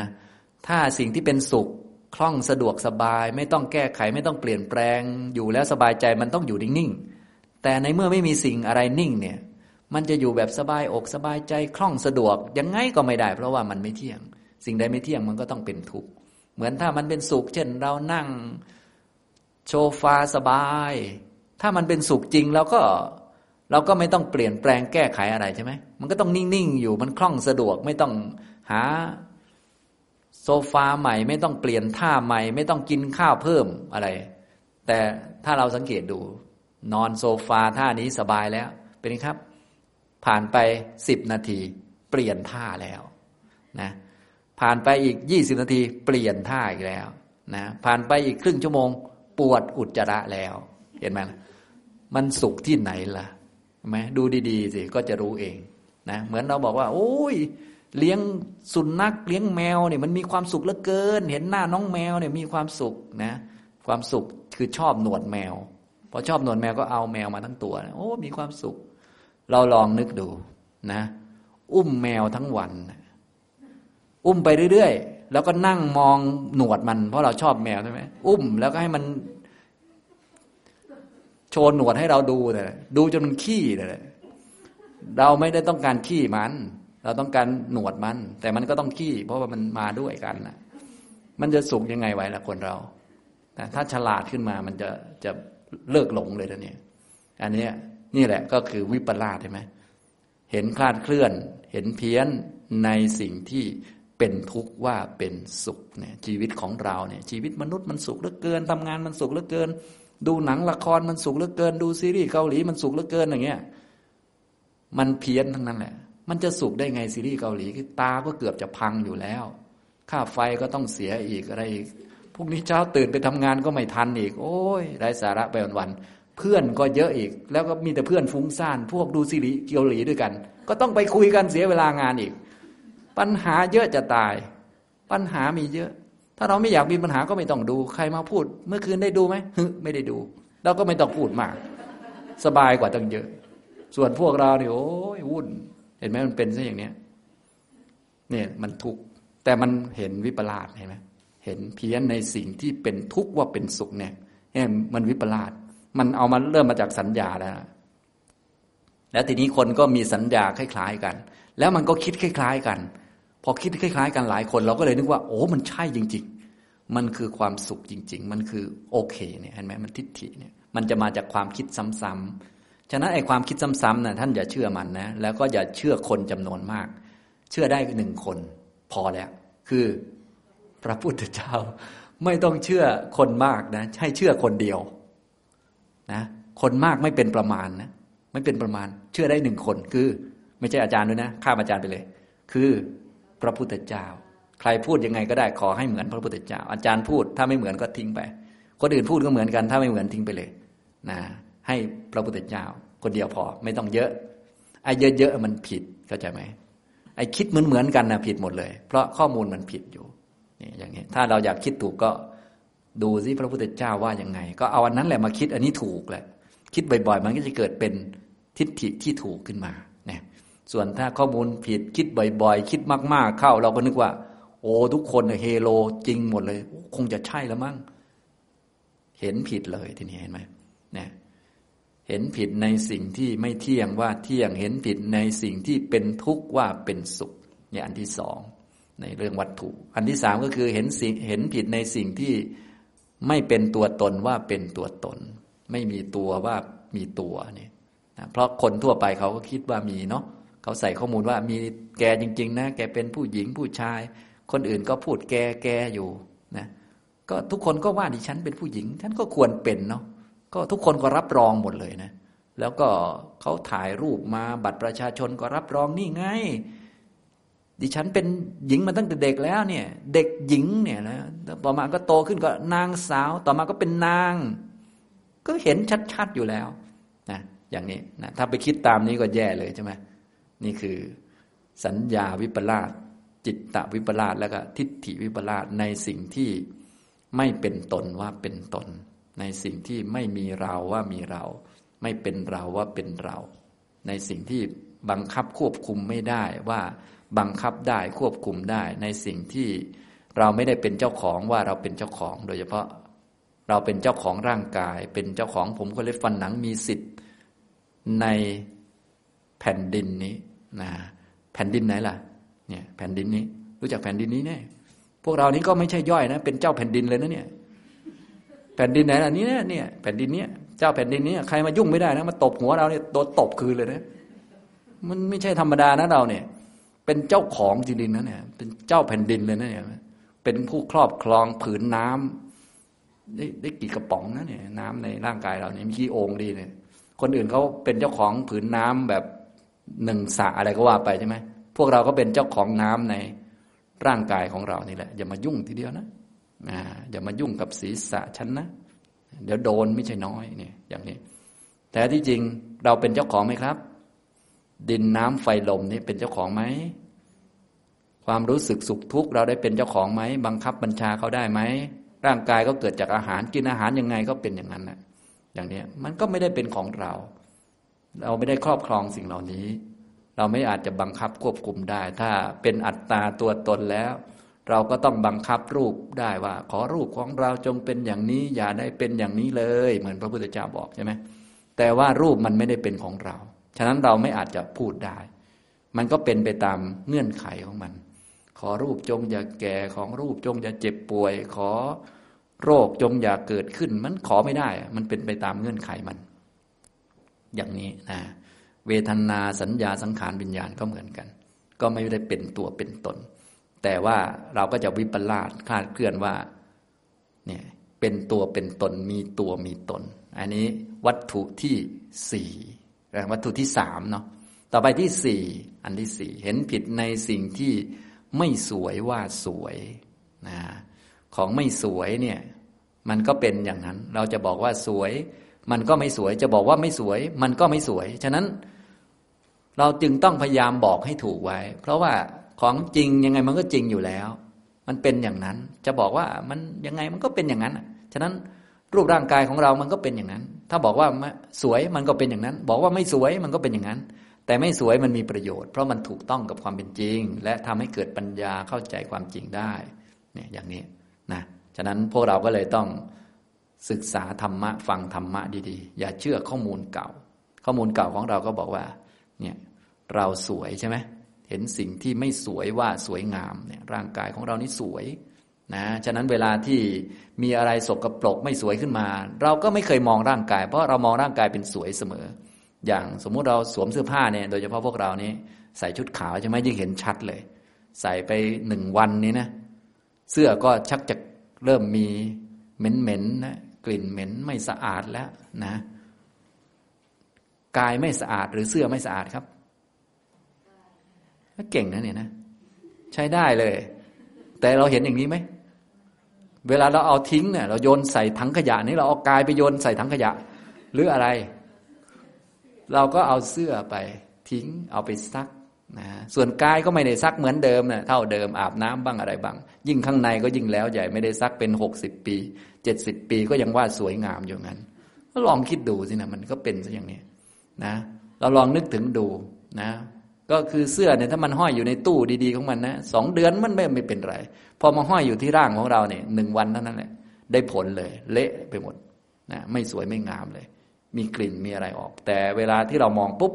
ถ้าสิ่งที่เป็นสุขคล่องสะดวกสบาย ไม่ต้องแก้ไขไม่ต้องเปลี่ยนแปลง อยู่แล้วสบายใจมันต้องอยู่นิ่งๆ แต่ในเมื่อไม่มีสิ่งอะไรนิ่งเนี่ย มันจะอยู่แบบสบายอกสบายใจคล่องสะดวกยังไงก็ไม่ได้ เพราะว่ามันไม่เที่ยง สิ่งใดไม่เที่ยงมันก็ต้องเป็นทุกข์เหมือนถ้ามันเป็นสุข เช่น เรานั่งโชฟาสบาย ถ้ามันเป็นสุขจริงเราก็เราก็ไม่ต้องเปลี่ยนแปลงแก้ไขอะไรใช่ไหมมันก็ต้องนิ่งๆอยู่มันคล่องสะดวกไม่ต้องหาโซฟาใหม่ ไม่ต้องเปลี่ยนท่าใหม่ ไม่ต้องกินข้าวเพิ่มอะไร แต่ถ้าเราสังเกตดู นอนโซฟาท่านี้สบายแล้ว เป็นครับ ผ่านไปสิบนาที เปลี่ยนท่าแล้วนะผ่านไปอีกยี่สิบนาที เปลี่ยนท่าอีกแล้วนะผ่านไปอีกครึ่งชั่วโมง ปวดอุจจาระแล้ว เห็นไหมมันสุขที่ไหนล่ะไหมดูดีๆสิก็จะรู้เองนะเหมือนเราบอกว่า โอ้ยเลี้ยงสุนัขเลี้ยงแมวเนี่ยมันมีความสุขเหลือเกิน เห็นหน้าน้องแมวเนี่ยมีความสุขนะ ความสุขคือชอบหนวดแมว พอชอบหนวดแมวก็เอาแมวมาทั้งตัว โอ้ มีความสุข เราลองนึกดูนะ อุ้มแมวทั้งวัน อุ้มไปเรื่อยๆ แล้วก็นั่งมองหนวดมัน เพราะเราชอบแมวใช่ไหมอุ้มแล้วก็ให้มัน โชว์หนวดให้เราดูเลยดูจนมันขี้เลยเราไม่ได้ต้องการขี้มัน เราต้องการหนวดมัน แต่มันก็ต้องขี้ เพราะว่ามันมาด้วยกันนะมันจะสุขยังไงไว้ละคนเราแต่ถ้าฉลาดขึ้นมามันจะจะ เลิกหลงเลยนะเนี่ย อันนี้นี่แหละก็คือวิปลาสใช่ไหมเห็นคลาดเคลื่อน เห็นเพี้ยนในสิ่งที่เป็นทุกข์ว่าเป็นสุขเนี่ยชีวิตของเราเนี่ยชีวิตมนุษย์มันสุขเหลือเกินทำงานมันสุขเหลือเกิน ดูหนังละครมันสุขเหลือเกิน ดูซีรีส์เกาหลีมันสุขเหลือเกินอย่างเงี้ยมันเพี้ยนทั้งนั้นแหละ มันจะสุขได้ไงซีรีส์เกาหลีตาก็เกือบจะพังอยู่แล้ว ค่าไฟก็ต้องเสียอีกอะไรอีก พรุ่งนี้เช้าตื่นไปทำงานก็ไม่ทันอีก โอ้ยไร้สาระไปวันๆเพื่อนก็เยอะอีก แล้วก็มีแต่เพื่อนฟุ้งซ่าน พวกดูซีรีส์เกาหลีด้วยกัน ก็ต้องไปคุยกันเสียเวลางานอีก ปัญหาเยอะจะตาย ปัญหามีเยอะ ถ้าเราไม่อยากมีปัญหาก็ไม่ต้องดู ใครมาพูด เมื่อคืนได้ดูไหมฮึไม่ได้ดูเราก็ไม่ต้องพูดมาก สบายกว่าตั้งเยอะ ส่วนพวกเราเนี่ยโอ้ยวุ่น เห็นไหมมันเป็นซะอย่างเนี้ยเนี่ยมันทุกข์แต่มันเห็นวิปลาสเห็นไหม เห็นเพี้ยนในสิ่งที่เป็นทุกข์ว่าเป็นสุขเนี่ยเนี่ยมันวิปลาสมันเอามาเริ่มมาจากสัญญาแล้ว แล้วทีนี้คนก็มีสัญญาคล้าย ๆกัน แล้วมันก็คิดคล้าย ๆ กัน พอคิดคล้าย ๆ กันหลายคน เราก็เลยนึกว่า โอ้มันใช่จริง ๆ มันคือความสุขจริง ๆ มันคือโอเคเนี่ยเห็นไหมมันทิฏฐิเนี่ย มันจะมาจากความคิดซ้ำๆฉะนั้นไอ้ความคิดซ้ำๆนะ่ะท่านอย่าเชื่อมันนะ แล้วก็อย่าเชื่อคนจำนวนมาก เชื่อได้หนึ่งคน พอแล้ว คือ พระพุทธเจ้า ไม่ต้องเชื่อคนมากนะให้เชื่อคนเดียวนะคนมากไม่เป็นประมาณนะไม่เป็นประมาณ เชื่อได้หนึ่งคนคือ ไม่ใช่อาจารย์ด้วยนะข้ามอาจารย์ไปเลย คือพระพุทธเจ้า ใครพูดยังไงก็ได้ขอให้เหมือนพระพุทธเจ้า อาจารย์พูดถ้าไม่เหมือนก็ทิ้งไป คนอื่นพูดก็เหมือนกัน ถ้าไม่เหมือนทิ้งไปเลยนะให้พระพุทธเจ้า คนเดียวพอไม่ต้องเยอะไอ้เยอะๆมันผิดเข้าใจไหมไอ้คิดเหมือนเหมือนกันนะผิดหมดเลย เพราะข้อมูลมันผิดอยู่ นี่อย่างนี้ถ้าเราอยากคิดถูกก็ดูซิพระพุทธเจ้าว่ายังไง ก็เอาอันนั้นแหละมาคิดอันนี้ถูกแหละ คิดบ่อยๆ มันก็จะเกิดเป็นทิฏฐิที่ถูกขึ้นมาเนี่ยส่วนถ้าข้อมูลผิดคิดบ่อยๆ คิดมากๆ เข้า เราก็นึกว่า โอ้ทุกคนเฮโลจริงหมดเลย คงจะใช่แล้วมั้งเห็นผิดเลยทีนี้เห็นไหมเนี่ยเห็นผิดในสิ่งที่ไม่เที่ยงว่าเที่ยงเห็นผิดในสิ่งที่เป็นทุกข์ว่าเป็นสุขเนี่ยอันที่สอง ในเรื่องวัตถุ อันที่สามก็คือเห็นสิ่งเห็นผิดในสิ่งที่ไม่เป็นตัวตนว่าเป็นตัวตน ไม่มีตัวว่ามีตัวเนี่ยนะเพราะคนทั่วไปเขาก็คิดว่ามีเนาะเขาใส่ข้อมูลว่ามีแกจริง ๆ นะ แกเป็นผู้หญิงผู้ชาย คนอื่นก็พูดแกแกอยู่นะก็ทุกคนก็ว่าดิฉันเป็นผู้หญิงฉันก็ควรเป็นเนาะก็ทุกคนก็รับรองหมดเลยนะ แล้วก็เขาถ่ายรูปมาบัตรประชาชนก็รับรองนี่ไง ดิฉันเป็นหญิงมาตั้งแต่เด็กแล้วเนี่ย เด็กหญิงเนี่ยนะต่อมาก็โตขึ้นก็นางสาว ต่อมาก็เป็นนาง ก็เห็นชัดๆอยู่แล้วนะอย่างนี้นะถ้าไปคิดตามนี้ก็แย่เลยใช่ไหมนี่คือสัญญาวิปลาสจิตตวิปลาสแล้วก็ทิฏฐิวิปลาสในสิ่งที่ไม่เป็นตนว่าเป็นตน ในสิ่งที่ไม่มีเราว่ามีเรา ไม่เป็นเราว่าเป็นเรา ในสิ่งที่บังคับควบคุมไม่ได้ว่า บังคับได้ควบคุมได้ในสิ่งที่เราไม่ได้เป็นเจ้าของว่าเราเป็นเจ้าของ โดยเฉพาะเราเป็นเจ้าของร่างกาย เป็นเจ้าของผมก็เลยฟันหนังมีสิทธิ์ในแผ่นดินนี้นะแผ่นดินไหนล่ะเนี่ยแผ่นดินนี้ รู้จักแผ่นดินนี้แน่พวกเรานี้ก็ไม่ใช่ย่อยนะ เป็นเจ้าแผ่นดินเลยนะเนี่ยแผ่นดินไหนล่ะนี้เนี่ยแผ่นดินเนี้ยเจ้าแผ่นดินนี้ใครมายุ่งไม่ได้นะมาตบหัวเราเนี่ยโดนตบคืนเลยนะมันไม่ใช่ธรรมดานะเราเนี่ย เป็นเจ้าของจริงๆนะเนี่ยเป็นเจ้าแผ่นดินเลยนะเนี่ยเป็นผู้ครอบครองผืนน้ำได้ได้กี่กระป๋องนะเนี่ย น้ำในร่างกายเราเนี่ยมีกี่องค์ดีเนี่ย คนอื่นเขาเป็นเจ้าของผืนน้ำแบบหนึ่งสะอะไรก็ว่าไปใช่ไหมพวกเราก็เป็นเจ้าของน้ำในร่างกายของเรานี่แหละ อย่ามายุ่งทีเดียวนะอ่าอย่ามายุ่งกับศีรษะฉันนะ เดี๋ยวโดนไม่ใช่น้อยเนี่ย อย่างนี้ แต่ที่จริงเราเป็นเจ้าของไหมครับ ดินน้ำไฟลมนี่เป็นเจ้าของไหม ความรู้สึกสุขทุกข์เราได้เป็นเจ้าของไหม บังคับบัญชาเขาได้ไหม ร่างกายก็เกิดจากอาหารกินอาหารยังไงก็เป็นอย่างนั้นแหละอย่างนี้มันก็ไม่ได้เป็นของเรา เราไม่ได้ครอบครองสิ่งเหล่านี้ เราไม่อาจจะบังคับควบคุมได้ ถ้าเป็นอัตตาตัวตนแล้ว เราก็ต้องบังคับรูปได้ว่า ขอรูปของเราจงเป็นอย่างนี้ อย่าได้เป็นอย่างนี้เลย เหมือนพระพุทธเจ้าบอกใช่ไหมแต่ว่ารูปมันไม่ได้เป็นของเรา ฉะนั้นเราไม่อาจจะพูดได้ มันก็เป็นไปตามเงื่อนไขของมัน ขอรูปจงอย่าแก่ของรูปจงอย่าเจ็บป่วย ขอโรคจงอย่าเกิดขึ้น มันขอไม่ได้ มันเป็นไปตามเงื่อนไขมัน อย่างนี้นะเวทนาสัญญาสังขารวิญญาณก็เหมือนกัน ก็ไม่ได้เป็นตัวเป็นตน แต่ว่าเราก็จะวิปลาสคาดเคลื่อนว่าเนี่ยเป็นตัวเป็นตนมีตัวมีตน อันนี้วัตถุที่สี่ วัตถุที่สามเนาะต่อไปที่สี่อันที่สี่เห็นผิดในสิ่งที่ไม่สวยว่าสวยนะของไม่สวยเนี่ยมันก็เป็นอย่างนั้น เราจะบอกว่าสวย มันก็ไม่สวย จะบอกว่าไม่สวย มันก็ไม่สวย ฉะนั้น เราจึงต้องพยายามบอกให้ถูกไว้ เพราะว่าของจริงยังไงมันก็จริงอยู่แล้ว มันเป็นอย่างนั้น จะบอกว่ามันยังไงมันก็เป็นอย่างนั้น ฉะนั้นรูปร่างกายของเรามันก็เป็นอย่างนั้น ถ้าบอกว่าสวยมันก็เป็นอย่างนั้น บอกว่าไม่สวยมันก็เป็นอย่างนั้น แต่ไม่สวยมันมีประโยชน์ เพราะมันถูกต้องกับความเป็นจริง และทำให้เกิดปัญญาเข้าใจความจริงได้เนี่ยอย่างนี้นะฉะนั้นพวกเราก็เลยต้องศึกษาธรรมะฟังธรรมะดีๆ อย่าเชื่อข้อมูลเก่า ข้อมูลเก่าของเราก็บอกว่าเนี่ยเราสวยใช่ไหมเห็นสิ่งที่ไม่สวยว่าสวยงามเนี่ยร่างกายของเรานี่สวย นะฉะนั้นเวลาที่มีอะไรสกรปรกไม่สวยขึ้นมา เราก็ไม่เคยมองร่างกาย เพราะเรามองร่างกายเป็นสวยเสมอ อย่างสมมุติเราสวมเสื้อผ้าเนี่ยโดยเฉพาะพวกเรานี้ใส่ชุดขาวใช่ไหมยิ่งเห็นชัดเลย ใส่ไปหนึ่งวันนี้นะ เสื้อก็ชักจะเริ่มมีเหม็นๆนะกลิ่นเหม็นไม่สะอาดแล้วนะกายไม่สะอาดหรือเสื้อไม่สะอาดครับเก่งนะเนี่ยนะ ใช้ได้เลย แต่เราเห็นอย่างนี้ไหม เวลาเราเอาทิ้งเนี่ยเราโยนใส่ถังขยะนี่เราเอากายไปโยนใส่ถังขยะ หรืออะไร เราก็เอาเสื้อไปทิ้งเอาไปซักนะส่วนกายก็ไม่ได้ซักเหมือนเดิมนะเท่าเดิมอาบน้ำบ้างอะไรบ้าง ยิ่งข้างในก็ยิ่งแล้วใหญ่ไม่ได้ซักเป็นหกสิบปีเจ็ดสิบปีก็ยังว่าสวยงามอยู่งั้น ก็ลองคิดดูสินะมันก็เป็นซะอย่างนี้นะ เราลองนึกถึงดูนะ ก็คือเสื้อเนี่ยถ้ามันห้อยอยู่ในตู้ดีๆของมันนะสองเดือนมันไม่ไม่เป็นไรพอมาห้อยอยู่ที่ร่างของเราเนี่ยหนึ่งวันเท่านั้นแหละได้ผลเลย เละไปหมดนะไม่สวยไม่งามเลย มีกลิ่นมีอะไรออก แต่เวลาที่เรามองปุ๊บ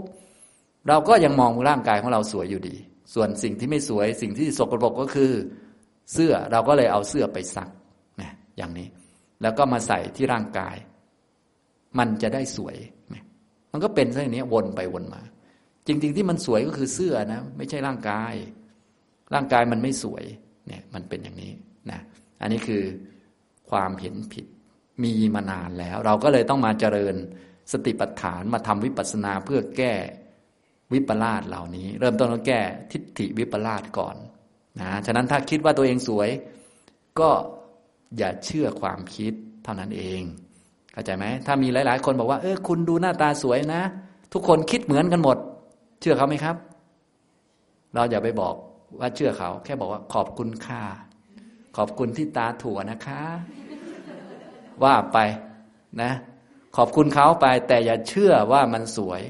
เราก็ยังมองร่างกายของเราสวยอยู่ดี ส่วนสิ่งที่ไม่สวยสิ่งที่สกปรกก็คือ เสื้อเราก็เลยเอาเสื้อไปซักนะอย่างนี้ แล้วก็มาใส่ที่ร่างกาย มันจะได้สวย มันก็เป็นเช่นนี้วนไปวนมา จริง ๆ ที่มันสวยก็คือเสื้อนะ ไม่ใช่ร่างกาย ร่างกายมันไม่สวย เนี่ยมันเป็นอย่างนี้นะอันนี้คือความเห็นผิดมีมานานแล้ว เราก็เลยต้องมาเจริญสติปัฏฐานมาทำวิปัสสนาเพื่อแก้วิปลาสเหล่านี้ เริ่มต้นต้องแก้ทิฏฐิวิปลาสก่อนนะฉะนั้นถ้าคิดว่าตัวเองสวย ก็อย่าเชื่อความคิดเท่านั้นเองเข้าใจไหมถ้ามีหลาย ๆ คนบอกว่าเออคุณดูหน้าตาสวยนะ ทุกคนคิดเหมือนกันหมด เชื่อเขาไหมครับ เราอย่าไปบอกว่าเชื่อเขา แค่บอกว่าขอบคุณค่าขอบคุณที่ตาถั่วนะคะ ว่าไปนะ ขอบคุณเขาไป แต่อย่าเชื่อว่ามันสวย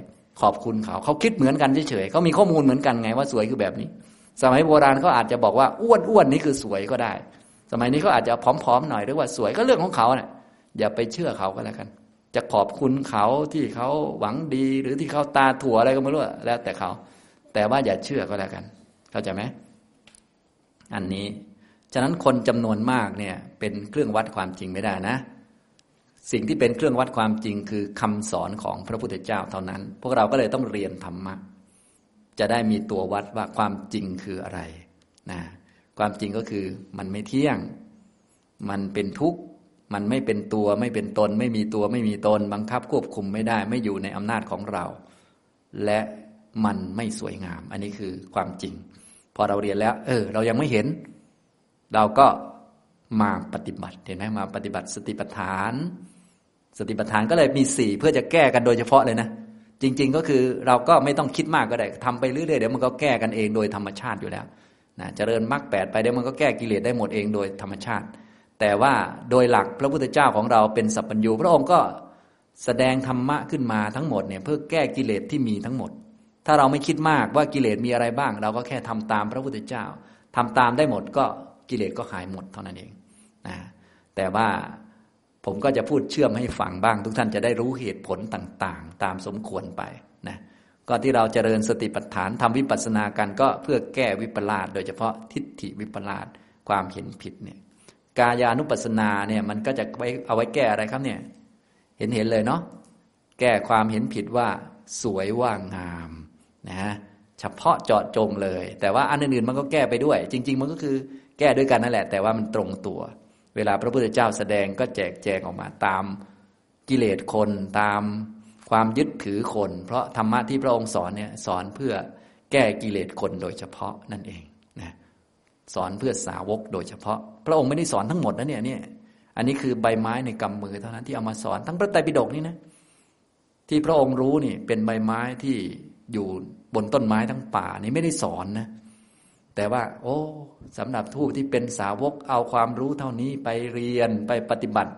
ขอบคุณเขา เขาคิดเหมือนกันเฉยๆเขามีข้อมูลเหมือนกันไงว่าสวยคือแบบนี้ สมัยโบราณเขาอาจจะบอกว่าอ้วนอ้วนนี่คือสวยก็ได้ สมัยนี้เขาอาจจะผอมๆหน่อยหรือว่าสวยก็เรื่องของเขาเนะี่ยอย่าไปเชื่อเขาก็แล้วกัน จะขอบคุณเขาที่เขาหวังดีหรือที่เขาตาถั่วอะไรก็ไม่รู้แล้วแต่เขา แต่ว่าอย่าเชื่อก็แล้วกัน เข้าใจไหมอันนี้ ฉะนั้นคนจำนวนมากเนี่ย เป็นเครื่องวัดความจริงไม่ได้นะ สิ่งที่เป็นเครื่องวัดความจริงคือคำสอนของพระพุทธเจ้าเท่านั้น พวกเราก็เลยต้องเรียนธรรมะจะได้มีตัววัดว่าความจริงคืออะไรนะความจริงก็คือมันไม่เที่ยง มันเป็นทุกข์ มันไม่เป็นตัวไม่เป็นตน ไม่มีตัวไม่มีตน บังคับควบคุมไม่ได้ ไม่อยู่ในอำนาจของเรา และมันไม่สวยงาม อันนี้คือความจริง พอเราเรียนแล้ว เออ เรายังไม่เห็น เราก็มาปฏิบัติเห็นไหมมาปฏิบัติสติปัฏฐาน สติปัฏฐานก็เลยมีสี่เพื่อจะแก้กันโดยเฉพาะเลยนะจริง ๆ ก็คือเราก็ไม่ต้องคิดมากก็ได้ทำไปเรื่อยๆเดี๋ยวมันก็แก้กันเองโดยธรรมชาติอยู่แล้วนะเจริญมรรคแปดไปเดี๋ยวมันก็แก้กิเลสได้หมดเองโดยธรรมชาติ แต่ว่าโดยหลักพระพุทธเจ้าของเราเป็นสัพพัญญูพระองค์ก็แสดงธรรมะขึ้นมาทั้งหมดเนี่ยเพื่อแก้กิเลสที่มีทั้งหมด ถ้าเราไม่คิดมากว่ากิเลสมีอะไรบ้าง เราก็แค่ทำตามพระพุทธเจ้าทำตามได้หมดก็กิเลสก็หายหมดเท่านั้นเองนะแต่ว่าผมก็จะพูดเชื่อมให้ฟังบ้าง ทุกท่านจะได้รู้เหตุผลต่างๆ ตามสมควรไปนะก็ที่เราเจริญสติปัฏฐานทำวิปัสสนากันก็เพื่อแก้วิปลาสโดยเฉพาะทิฏฐิวิปลาสความเห็นผิดเนี่ย กายานุปัสสนาเนี่ยมันก็จะไว้เอาไว้แก้อะไรครับเนี่ยเห็นเห็นเลยเนาะแก้ความเห็นผิดว่าสวยว่างามนะฮะเฉพาะเจาะจงเลย แต่ว่าอันอื่นๆมันก็แก้ไปด้วย จริง ๆ มันก็คือแก้ด้วยกันนั่นแหละ แต่ว่ามันตรงตัว เวลาพระพุทธเจ้าแสดงก็แจกแจงออกมาตามกิเลสคนตามความยึดถือคน เพราะธรรมะที่พระองค์สอนเนี่ยสอนเพื่อแก้กิเลสคนโดยเฉพาะนั่นเอง สอนเพื่อสาวกโดยเฉพาะ พระองค์ไม่ได้สอนทั้งหมดนะเนี่ยเนี่ยอันนี้คือใบไม้ในกำมือเท่านั้นที่เอามาสอนทั้งพระไตรปิฎกนี่นะที่พระองค์รู้นี่เป็นใบไม้ที่อยู่บนต้นไม้ทั้งป่านี่ไม่ได้สอนนะแต่ว่า โอ้สำหรับทูตที่เป็นสาวกเอาความรู้เท่านี้ไปเรียนไปปฏิบัติ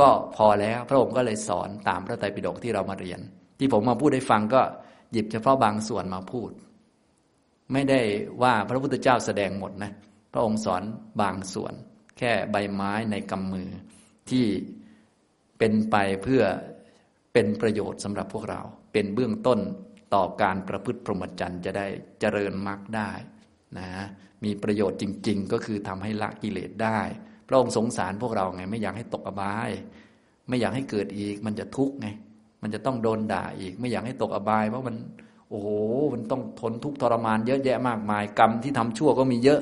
ก็พอแล้ว พระองค์ก็เลยสอนตามพระไตรปิฎกที่เรามาเรียน ที่ผมมาพูดให้ฟังก็หยิบเฉพาะบางส่วนมาพูด ไม่ได้ว่าพระพุทธเจ้าแสดงหมดนะ พระองค์สอนบางส่วน แค่ใบไม้ในกำมือที่เป็นไปเพื่อเป็นประโยชน์สำหรับพวกเรา เป็นเบื้องต้นต่อการประพฤติพรหมจรรย์จะได้เจริญมรรคได้นะมีประโยชน์จริง ๆ ก็คือทำให้ละกิเลสได้ พระองค์สงสารพวกเราไง ไม่อยากให้ตกอบาย ไม่อยากให้เกิดอีก มันจะทุกข์ไง มันจะต้องโดนด่าอีก ไม่อยากให้ตกอบาย เพราะมัน โอ้โหมันต้องทนทุกข์ทรมานเยอะแยะมากมาย กรรมที่ทำชั่วก็มีเยอะ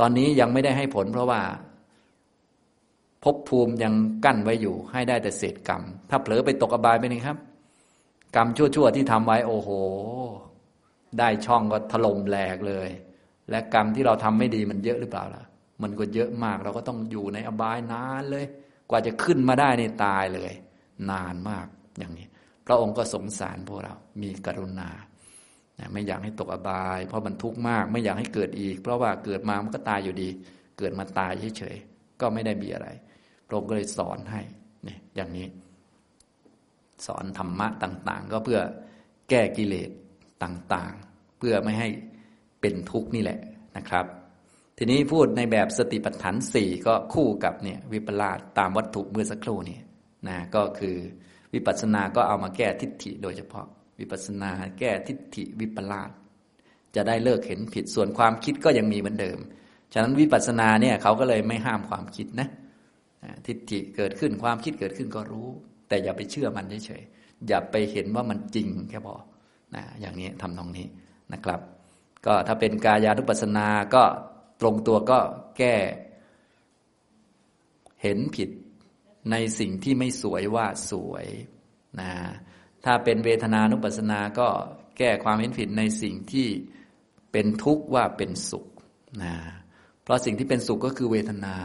ตอนนี้ยังไม่ได้ให้ผล เพราะว่าภพภูมิยังกั้นไว้อยู่ ให้ได้แต่เศษกรรม ถ้าเผลอไปตกอบายไปนี่ครับ กรรมชั่วๆที่ทำไว้โอ้โห ได้ช่องก็ถล่มแหลกเลย และกรรมที่เราทำไม่ดีมันเยอะหรือเปล่าล่ะ มันก็เยอะมากเราก็ต้องอยู่ในอบายนานเลย กว่าจะขึ้นมาได้นี่ตายเลย นานมากอย่างนี้ พระองค์ก็สงสารพวกเรามีกรุณาไม่อยากให้ตกอบาย เพราะมันทุกข์มาก ไม่อยากให้เกิดอีก เพราะว่าเกิดมามันก็ตายอยู่ดี เกิดมาตายเฉยๆก็ไม่ได้มีอะไร พระองค์ก็เลยสอนให้เนี่ยอย่างนี้ สอนธรรมะต่าง ๆ ก็เพื่อแก้กิเลสต่างๆ เพื่อไม่ให้เป็นทุกข์นี่แหละนะครับ ทีนี้พูดในแบบสติปัฏฐานสี่ก็คู่กับเนี่ยวิปลาสตามวัตถุเมื่อสักครู่นี่นะก็คือ วิปัสสนาก็เอามาแก้ทิฏฐิโดยเฉพาะ วิปัสสนาแก้ทิฏฐิวิปลาสจะได้เลิกเห็นผิดส่วนความคิดก็ยังมีเหมือนเดิม ฉะนั้นวิปัสสนาเนี่ยเขาก็เลยไม่ห้ามความคิดนะทิฏฐิเกิดขึ้นความคิดเกิดขึ้นก็รู้ แต่อย่าไปเชื่อมันเฉยๆอย่าไปเห็นว่ามันจริงแค่พอนะอย่างนี้ทำตรงนี้นะครับ ก็ถ้าเป็นกายานุปัสสนาก็ตรงตัวก็แก้ เห็นผิด ในสิ่งที่ไม่สวยว่าสวยนะถ้าเป็นเวทนานุปัสสนาก็แก้ความเห็นผิดในสิ่งที่เป็นทุกข์ว่าเป็นสุขนะเพราะสิ่งที่เป็นสุขก็คือเวทนา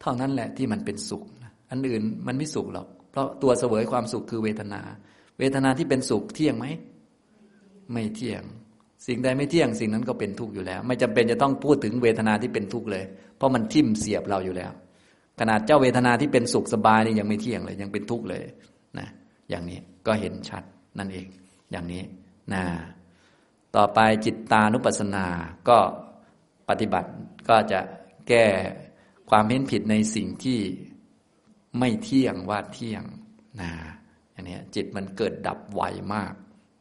เท่านั้นแหละที่มันเป็นสุข อันอื่นมันไม่สุขหรอก เพราะตัวเสวยความสุขคือเวทนา เวทนาที่เป็นสุขเที่ยงไหม ไม่เที่ยง สิ่งใดไม่เที่ยง สิ่งนั้นก็เป็นทุกข์อยู่แล้ว ไม่จำเป็นจะต้องพูดถึงเวทนาที่เป็นทุกข์เลย เพราะมันทิ่มเสียบเราอยู่แล้ว ขนาดเจ้าเวทนาที่เป็นสุขสบายนี่ยังไม่เที่ยงเลย ยังเป็นทุกข์เลยนะอย่างนี้ก็เห็นชัดนั่นเอง อย่างนี้นะต่อไปจิตตานุปัสสนาก็ปฏิบัติก็จะแก้ความเห็นผิดในสิ่งที่ไม่เที่ยงว่าเที่ยงนะอันนี้จิตมันเกิดดับไวมาก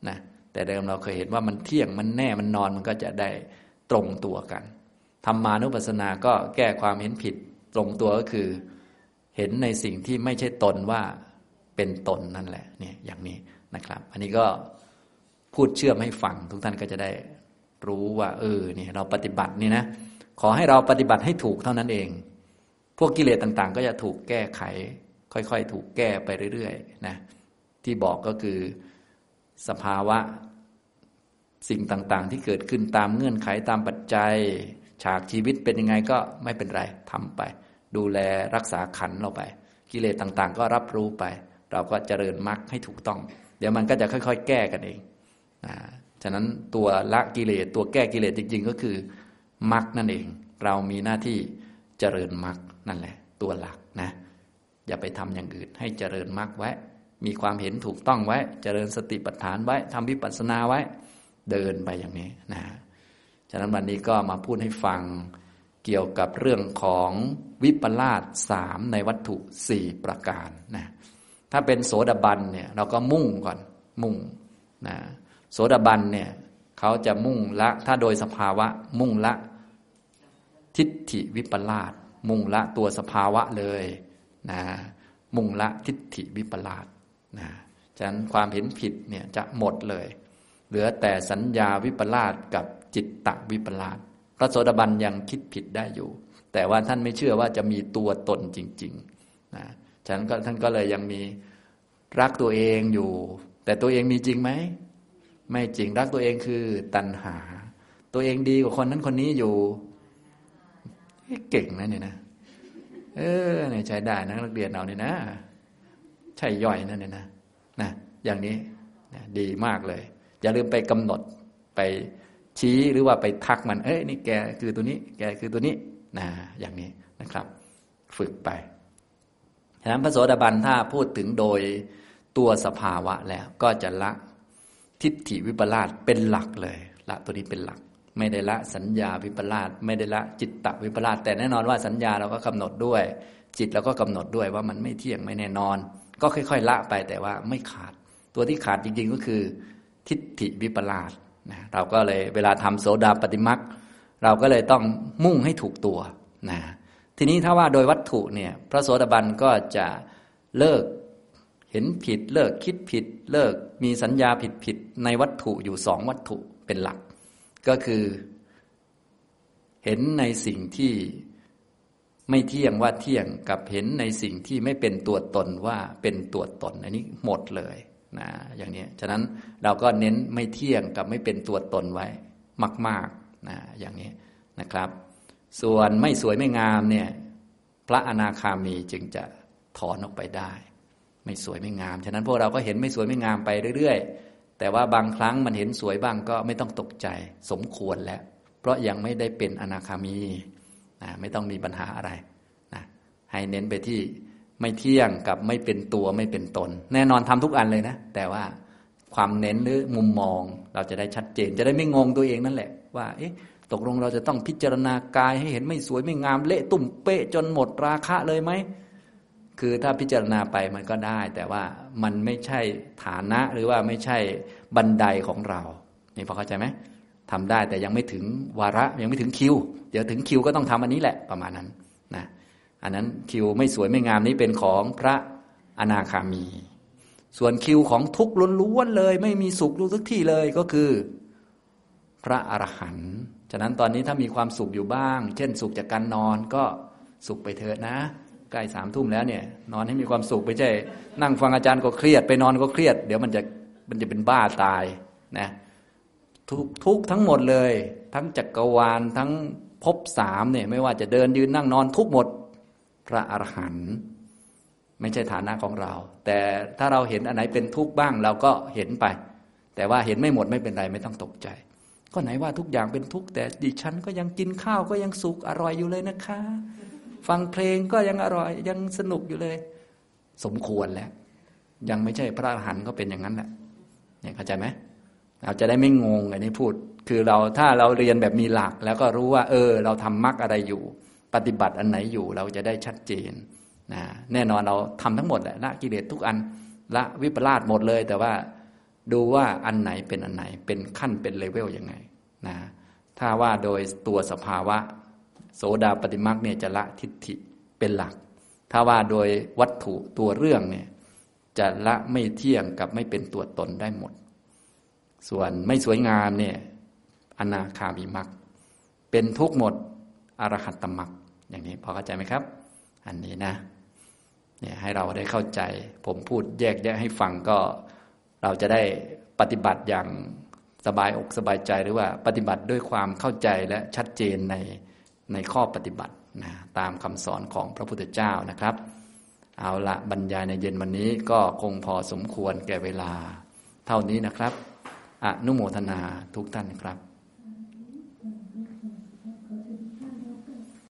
นะแต่เดิมเราเคยเห็นว่ามันเที่ยงมันแน่มันนอนมันก็จะได้ตรงตัวกันธรรมานุปัสสนาก็แก้ความเห็นผิด ตรงตัวก็คือ เห็นในสิ่งที่ไม่ใช่ตนว่าเป็นตนนั่นแหละเนี่ยอย่างนี้นะครับ อันนี้ก็พูดเชื่อมให้ฟังทุกท่านก็จะได้รู้ว่า เออเนี่ยเราปฏิบัตินี่นะขอให้เราปฏิบัติให้ถูกเท่านั้นเอง พวกกิเลสต่างๆ ก็จะถูกแก้ไข ค่อยๆ ถูกแก้ไปเรื่อยๆนะที่บอกก็คือสภาวะสิ่งต่างๆ ที่เกิดขึ้นตามเงื่อนไขตามปัจจัย ฉากชีวิตเป็นยังไงก็ไม่เป็นไรทำไป ดูแลรักษาขันเราไป กิเลสต่างๆ ก็รับรู้ไป เราก็เจริญมรรคให้ถูกต้อง เดี๋ยวมันก็จะค่อย ๆ แก้กันเองนะฉะนั้นตัวละกิเลสตัวแก้กิเลสจริง ๆ ก็คือมรรคนั่นเอง เรามีหน้าที่เจริญมรรคนั่นแหละ ตัวหลักนะ อย่าไปทำอย่างอื่น ให้เจริญมรรคไว้ มีความเห็นถูกต้องไว้ เจริญสติปัฏฐานไว้ทำวิปัสสนาไว้ เดินไปอย่างนี้นะ ฉะนั้นวันนี้ก็มาพูดให้ฟังเกี่ยวกับเรื่องของวิปลาสสามในวัตถุสี่ประการนะถ้าเป็นโสดาบันเนี่ยเราก็มุ่งก่อนมุ่งนะโสดาบันเนี่ยเขาจะมุ่งละถ้าโดยสภาวะมุ่งละทิฏฐิวิปลาสมุ่งละตัวสภาวะเลยนะมุ่งละทิฏฐิวิปลาสนะฉะนั้นความเห็นผิดเนี่ยจะหมดเลย เหลือแต่สัญญาวิปลาสกับ จิตตวิปลาสพระโสดาบันยังคิดผิดได้อยู่ แต่ว่าท่านไม่เชื่อว่าจะมีตัวตนจริงๆนะฉะนั้นก็ท่านก็เลยยังมีรักตัวเองอยู่ แต่ตัวเองมีจริงไหมไม่จริงรักตัวเองคือตัณหา ตัวเองดีกว่าคนนั้นคนนี้อยู่เก่งนะเนี่ยนะ เออเนี่ยใช้ได้นะนักเรียนเราเนี่ยนะใช่ย่อยนั่นเนี่ยนะนะอย่างนี้ดีมากเลย อย่าลืมไปกำหนดไป ชี้หรือว่าไปทักมัน เอ้ยนี่แกคือตัวนี้ แกคือตัวนี้นะอย่างนี้นะครับ ฝึกไปฉะนั้นพระโสดาบันถ้าพูดถึงโดยตัวสภาวะแล้ว ก็จะละทิฏฐิวิปลาสเป็นหลักเลย ละตัวนี้เป็นหลัก ไม่ได้ละสัญญาวิปลาสไม่ได้ละจิตตวิปลาสแต่แน่นอนว่าสัญญาเราก็กำหนดด้วย จิตเราก็กำหนดด้วยว่ามันไม่เที่ยงไม่แน่นอน ก็ค่อย ๆ ละไปแต่ว่าไม่ขาด ตัวที่ขาดจริง ๆ ก็คือ ทิฏฐิวิปลาส นะเราก็เลยเวลาทำโสดาปฏิมักเราก็เลยต้องมุ่งให้ถูกตัวนะทีนี้ถ้าว่าโดยวัตถุเนี่ยพระโสดาบันก็จะเลิกเห็นผิดเลิกคิดผิด เลิกมีสัญญาผิดผิดในวัตถุอยู่สองวัตถุเป็นหลัก ก็คือ เห็นในสิ่งที่ไม่เที่ยงว่าเที่ยงกับเห็นในสิ่งที่ไม่เป็นตัวตนว่าเป็นตัวตน อันนี้หมดเลย นะอย่างนี้ฉะนั้นเราก็เน้นไม่เที่ยงกับไม่เป็นตัวตนไว้มากๆนะอย่างนี้นะครับ ส่วนไม่สวยไม่งามเนี่ยพระอนาคามีจึงจะถอนออกไปได้ ไม่สวยไม่งาม ฉะนั้นพวกเราก็เห็นไม่สวยไม่งามไปเรื่อย ๆ แต่ว่าบางครั้งมันเห็นสวยบ้างก็ไม่ต้องตกใจสมควรแล้ว เพราะยังไม่ได้เป็นอนาคามีนะไม่ต้องมีปัญหาอะไรนะให้เน้นไปที่ ไม่เที่ยงกับไม่เป็นตัวไม่เป็นตน แน่นอนทำทุกอันเลยนะ แต่ว่าความเน้นหรือมุมมองเราจะได้ชัดเจน จะได้ไม่งงตัวเองนั่นแหละ ว่า เอ๊ะ ตกลงเราจะต้องพิจารณากายให้เห็นไม่สวยไม่งามเละตุ่มเป๊ะจนหมดราคะเลยไหมคือถ้าพิจารณาไปมันก็ได้ แต่ว่ามันไม่ใช่ฐานะหรือว่าไม่ใช่บันไดของเรานี่พอเข้าใจไหมทำได้แต่ยังไม่ถึงวาระยังไม่ถึงคิว เดี๋ยวถึงคิวก็ต้องทำอันนี้แหละประมาณนั้น อันนั้นคิวไม่สวยไม่งามนี้เป็นของพระอนาคามี ส่วนคิวของทุกข์ล้วนๆเลย ไม่มีสุขรู้ทุกที่เลยก็คือ พระอรหันต์ฉะนั้นตอนนี้ถ้ามีความสุขอยู่บ้าง เช่น สุขจากการนอนก็สุขไปเถิดนะใกล้สามทุ่มแล้วเนี่ยนอนให้มีความสุขไปใช่ นั่งฟังอาจารย์ก็เครียดไปนอนก็เครียด เดี๋ยวมันจะมันจะเป็นบ้าตายนะทุกทุกทั้งหมดเลย ทั้งจักรวาลทั้งภพสามเนี่ยไม่ว่าจะเดินยืนนั่งนอนทุกหมด พระอรหันต์ไม่ใช่ฐานะของเรา แต่ถ้าเราเห็นอันไหนเป็นทุกข์บ้างเราก็เห็นไป แต่ว่าเห็นไม่หมดไม่เป็นไรไม่ต้องตกใจ ก็ไหนว่าทุกอย่างเป็นทุกข์แต่ดิฉันก็ยังกินข้าวก็ยังสุขอร่อยอยู่เลยนะคะ ฟังเพลงก็ยังอร่อยยังสนุกอยู่เลย สมควรแล้ว ยังไม่ใช่พระอรหันต์ก็เป็นอย่างนั้นแหละเนี่ยเข้าใจไหมเราจะได้ไม่งงอันนี้พูด คือเราถ้าเราเรียนแบบมีหลัก แล้วก็รู้ว่า เออ เราทำมรรคอะไรอยู่ ปฏิบัติอันไหนอยู่เราจะได้ชัดเจนนะแน่นอนเราทำทั้งหมดแหละละกิเลสทุกอันละวิปลาสหมดเลย แต่ว่าดูว่าอันไหนเป็นอันไหนเป็นขั้นเป็นเลเวลยังไงนะถ้าว่าโดยตัวสภาวะ โสดาปฏิมักเนี่ยจะละทิฏฐิเป็นหลัก ถ้าว่าโดยวัตถุตัวเรื่องเนี่ยจะละไม่เที่ยงกับไม่เป็นตัวตนได้หมด ส่วนไม่สวยงามเนี่ยอนาคามีมักเป็นทุกหมดอรหัตตมัก อย่างนี้พอเข้าใจไหมครับ อันนี้นะเนี่ยให้เราได้เข้าใจ ผมพูดแยกแยะให้ฟังก็ เราจะได้ปฏิบัติอย่างสบายอกสบายใจหรือว่าปฏิบัติด้วยความเข้าใจและชัดเจนในในข้อปฏิบัตินะตามคำสอนของพระพุทธเจ้านะครับ เอาละบรรยายในเย็นวันนี้ก็คงพอสมควรแก่เวลา เท่านี้นะครับ อนุโมทนาทุกท่านครับ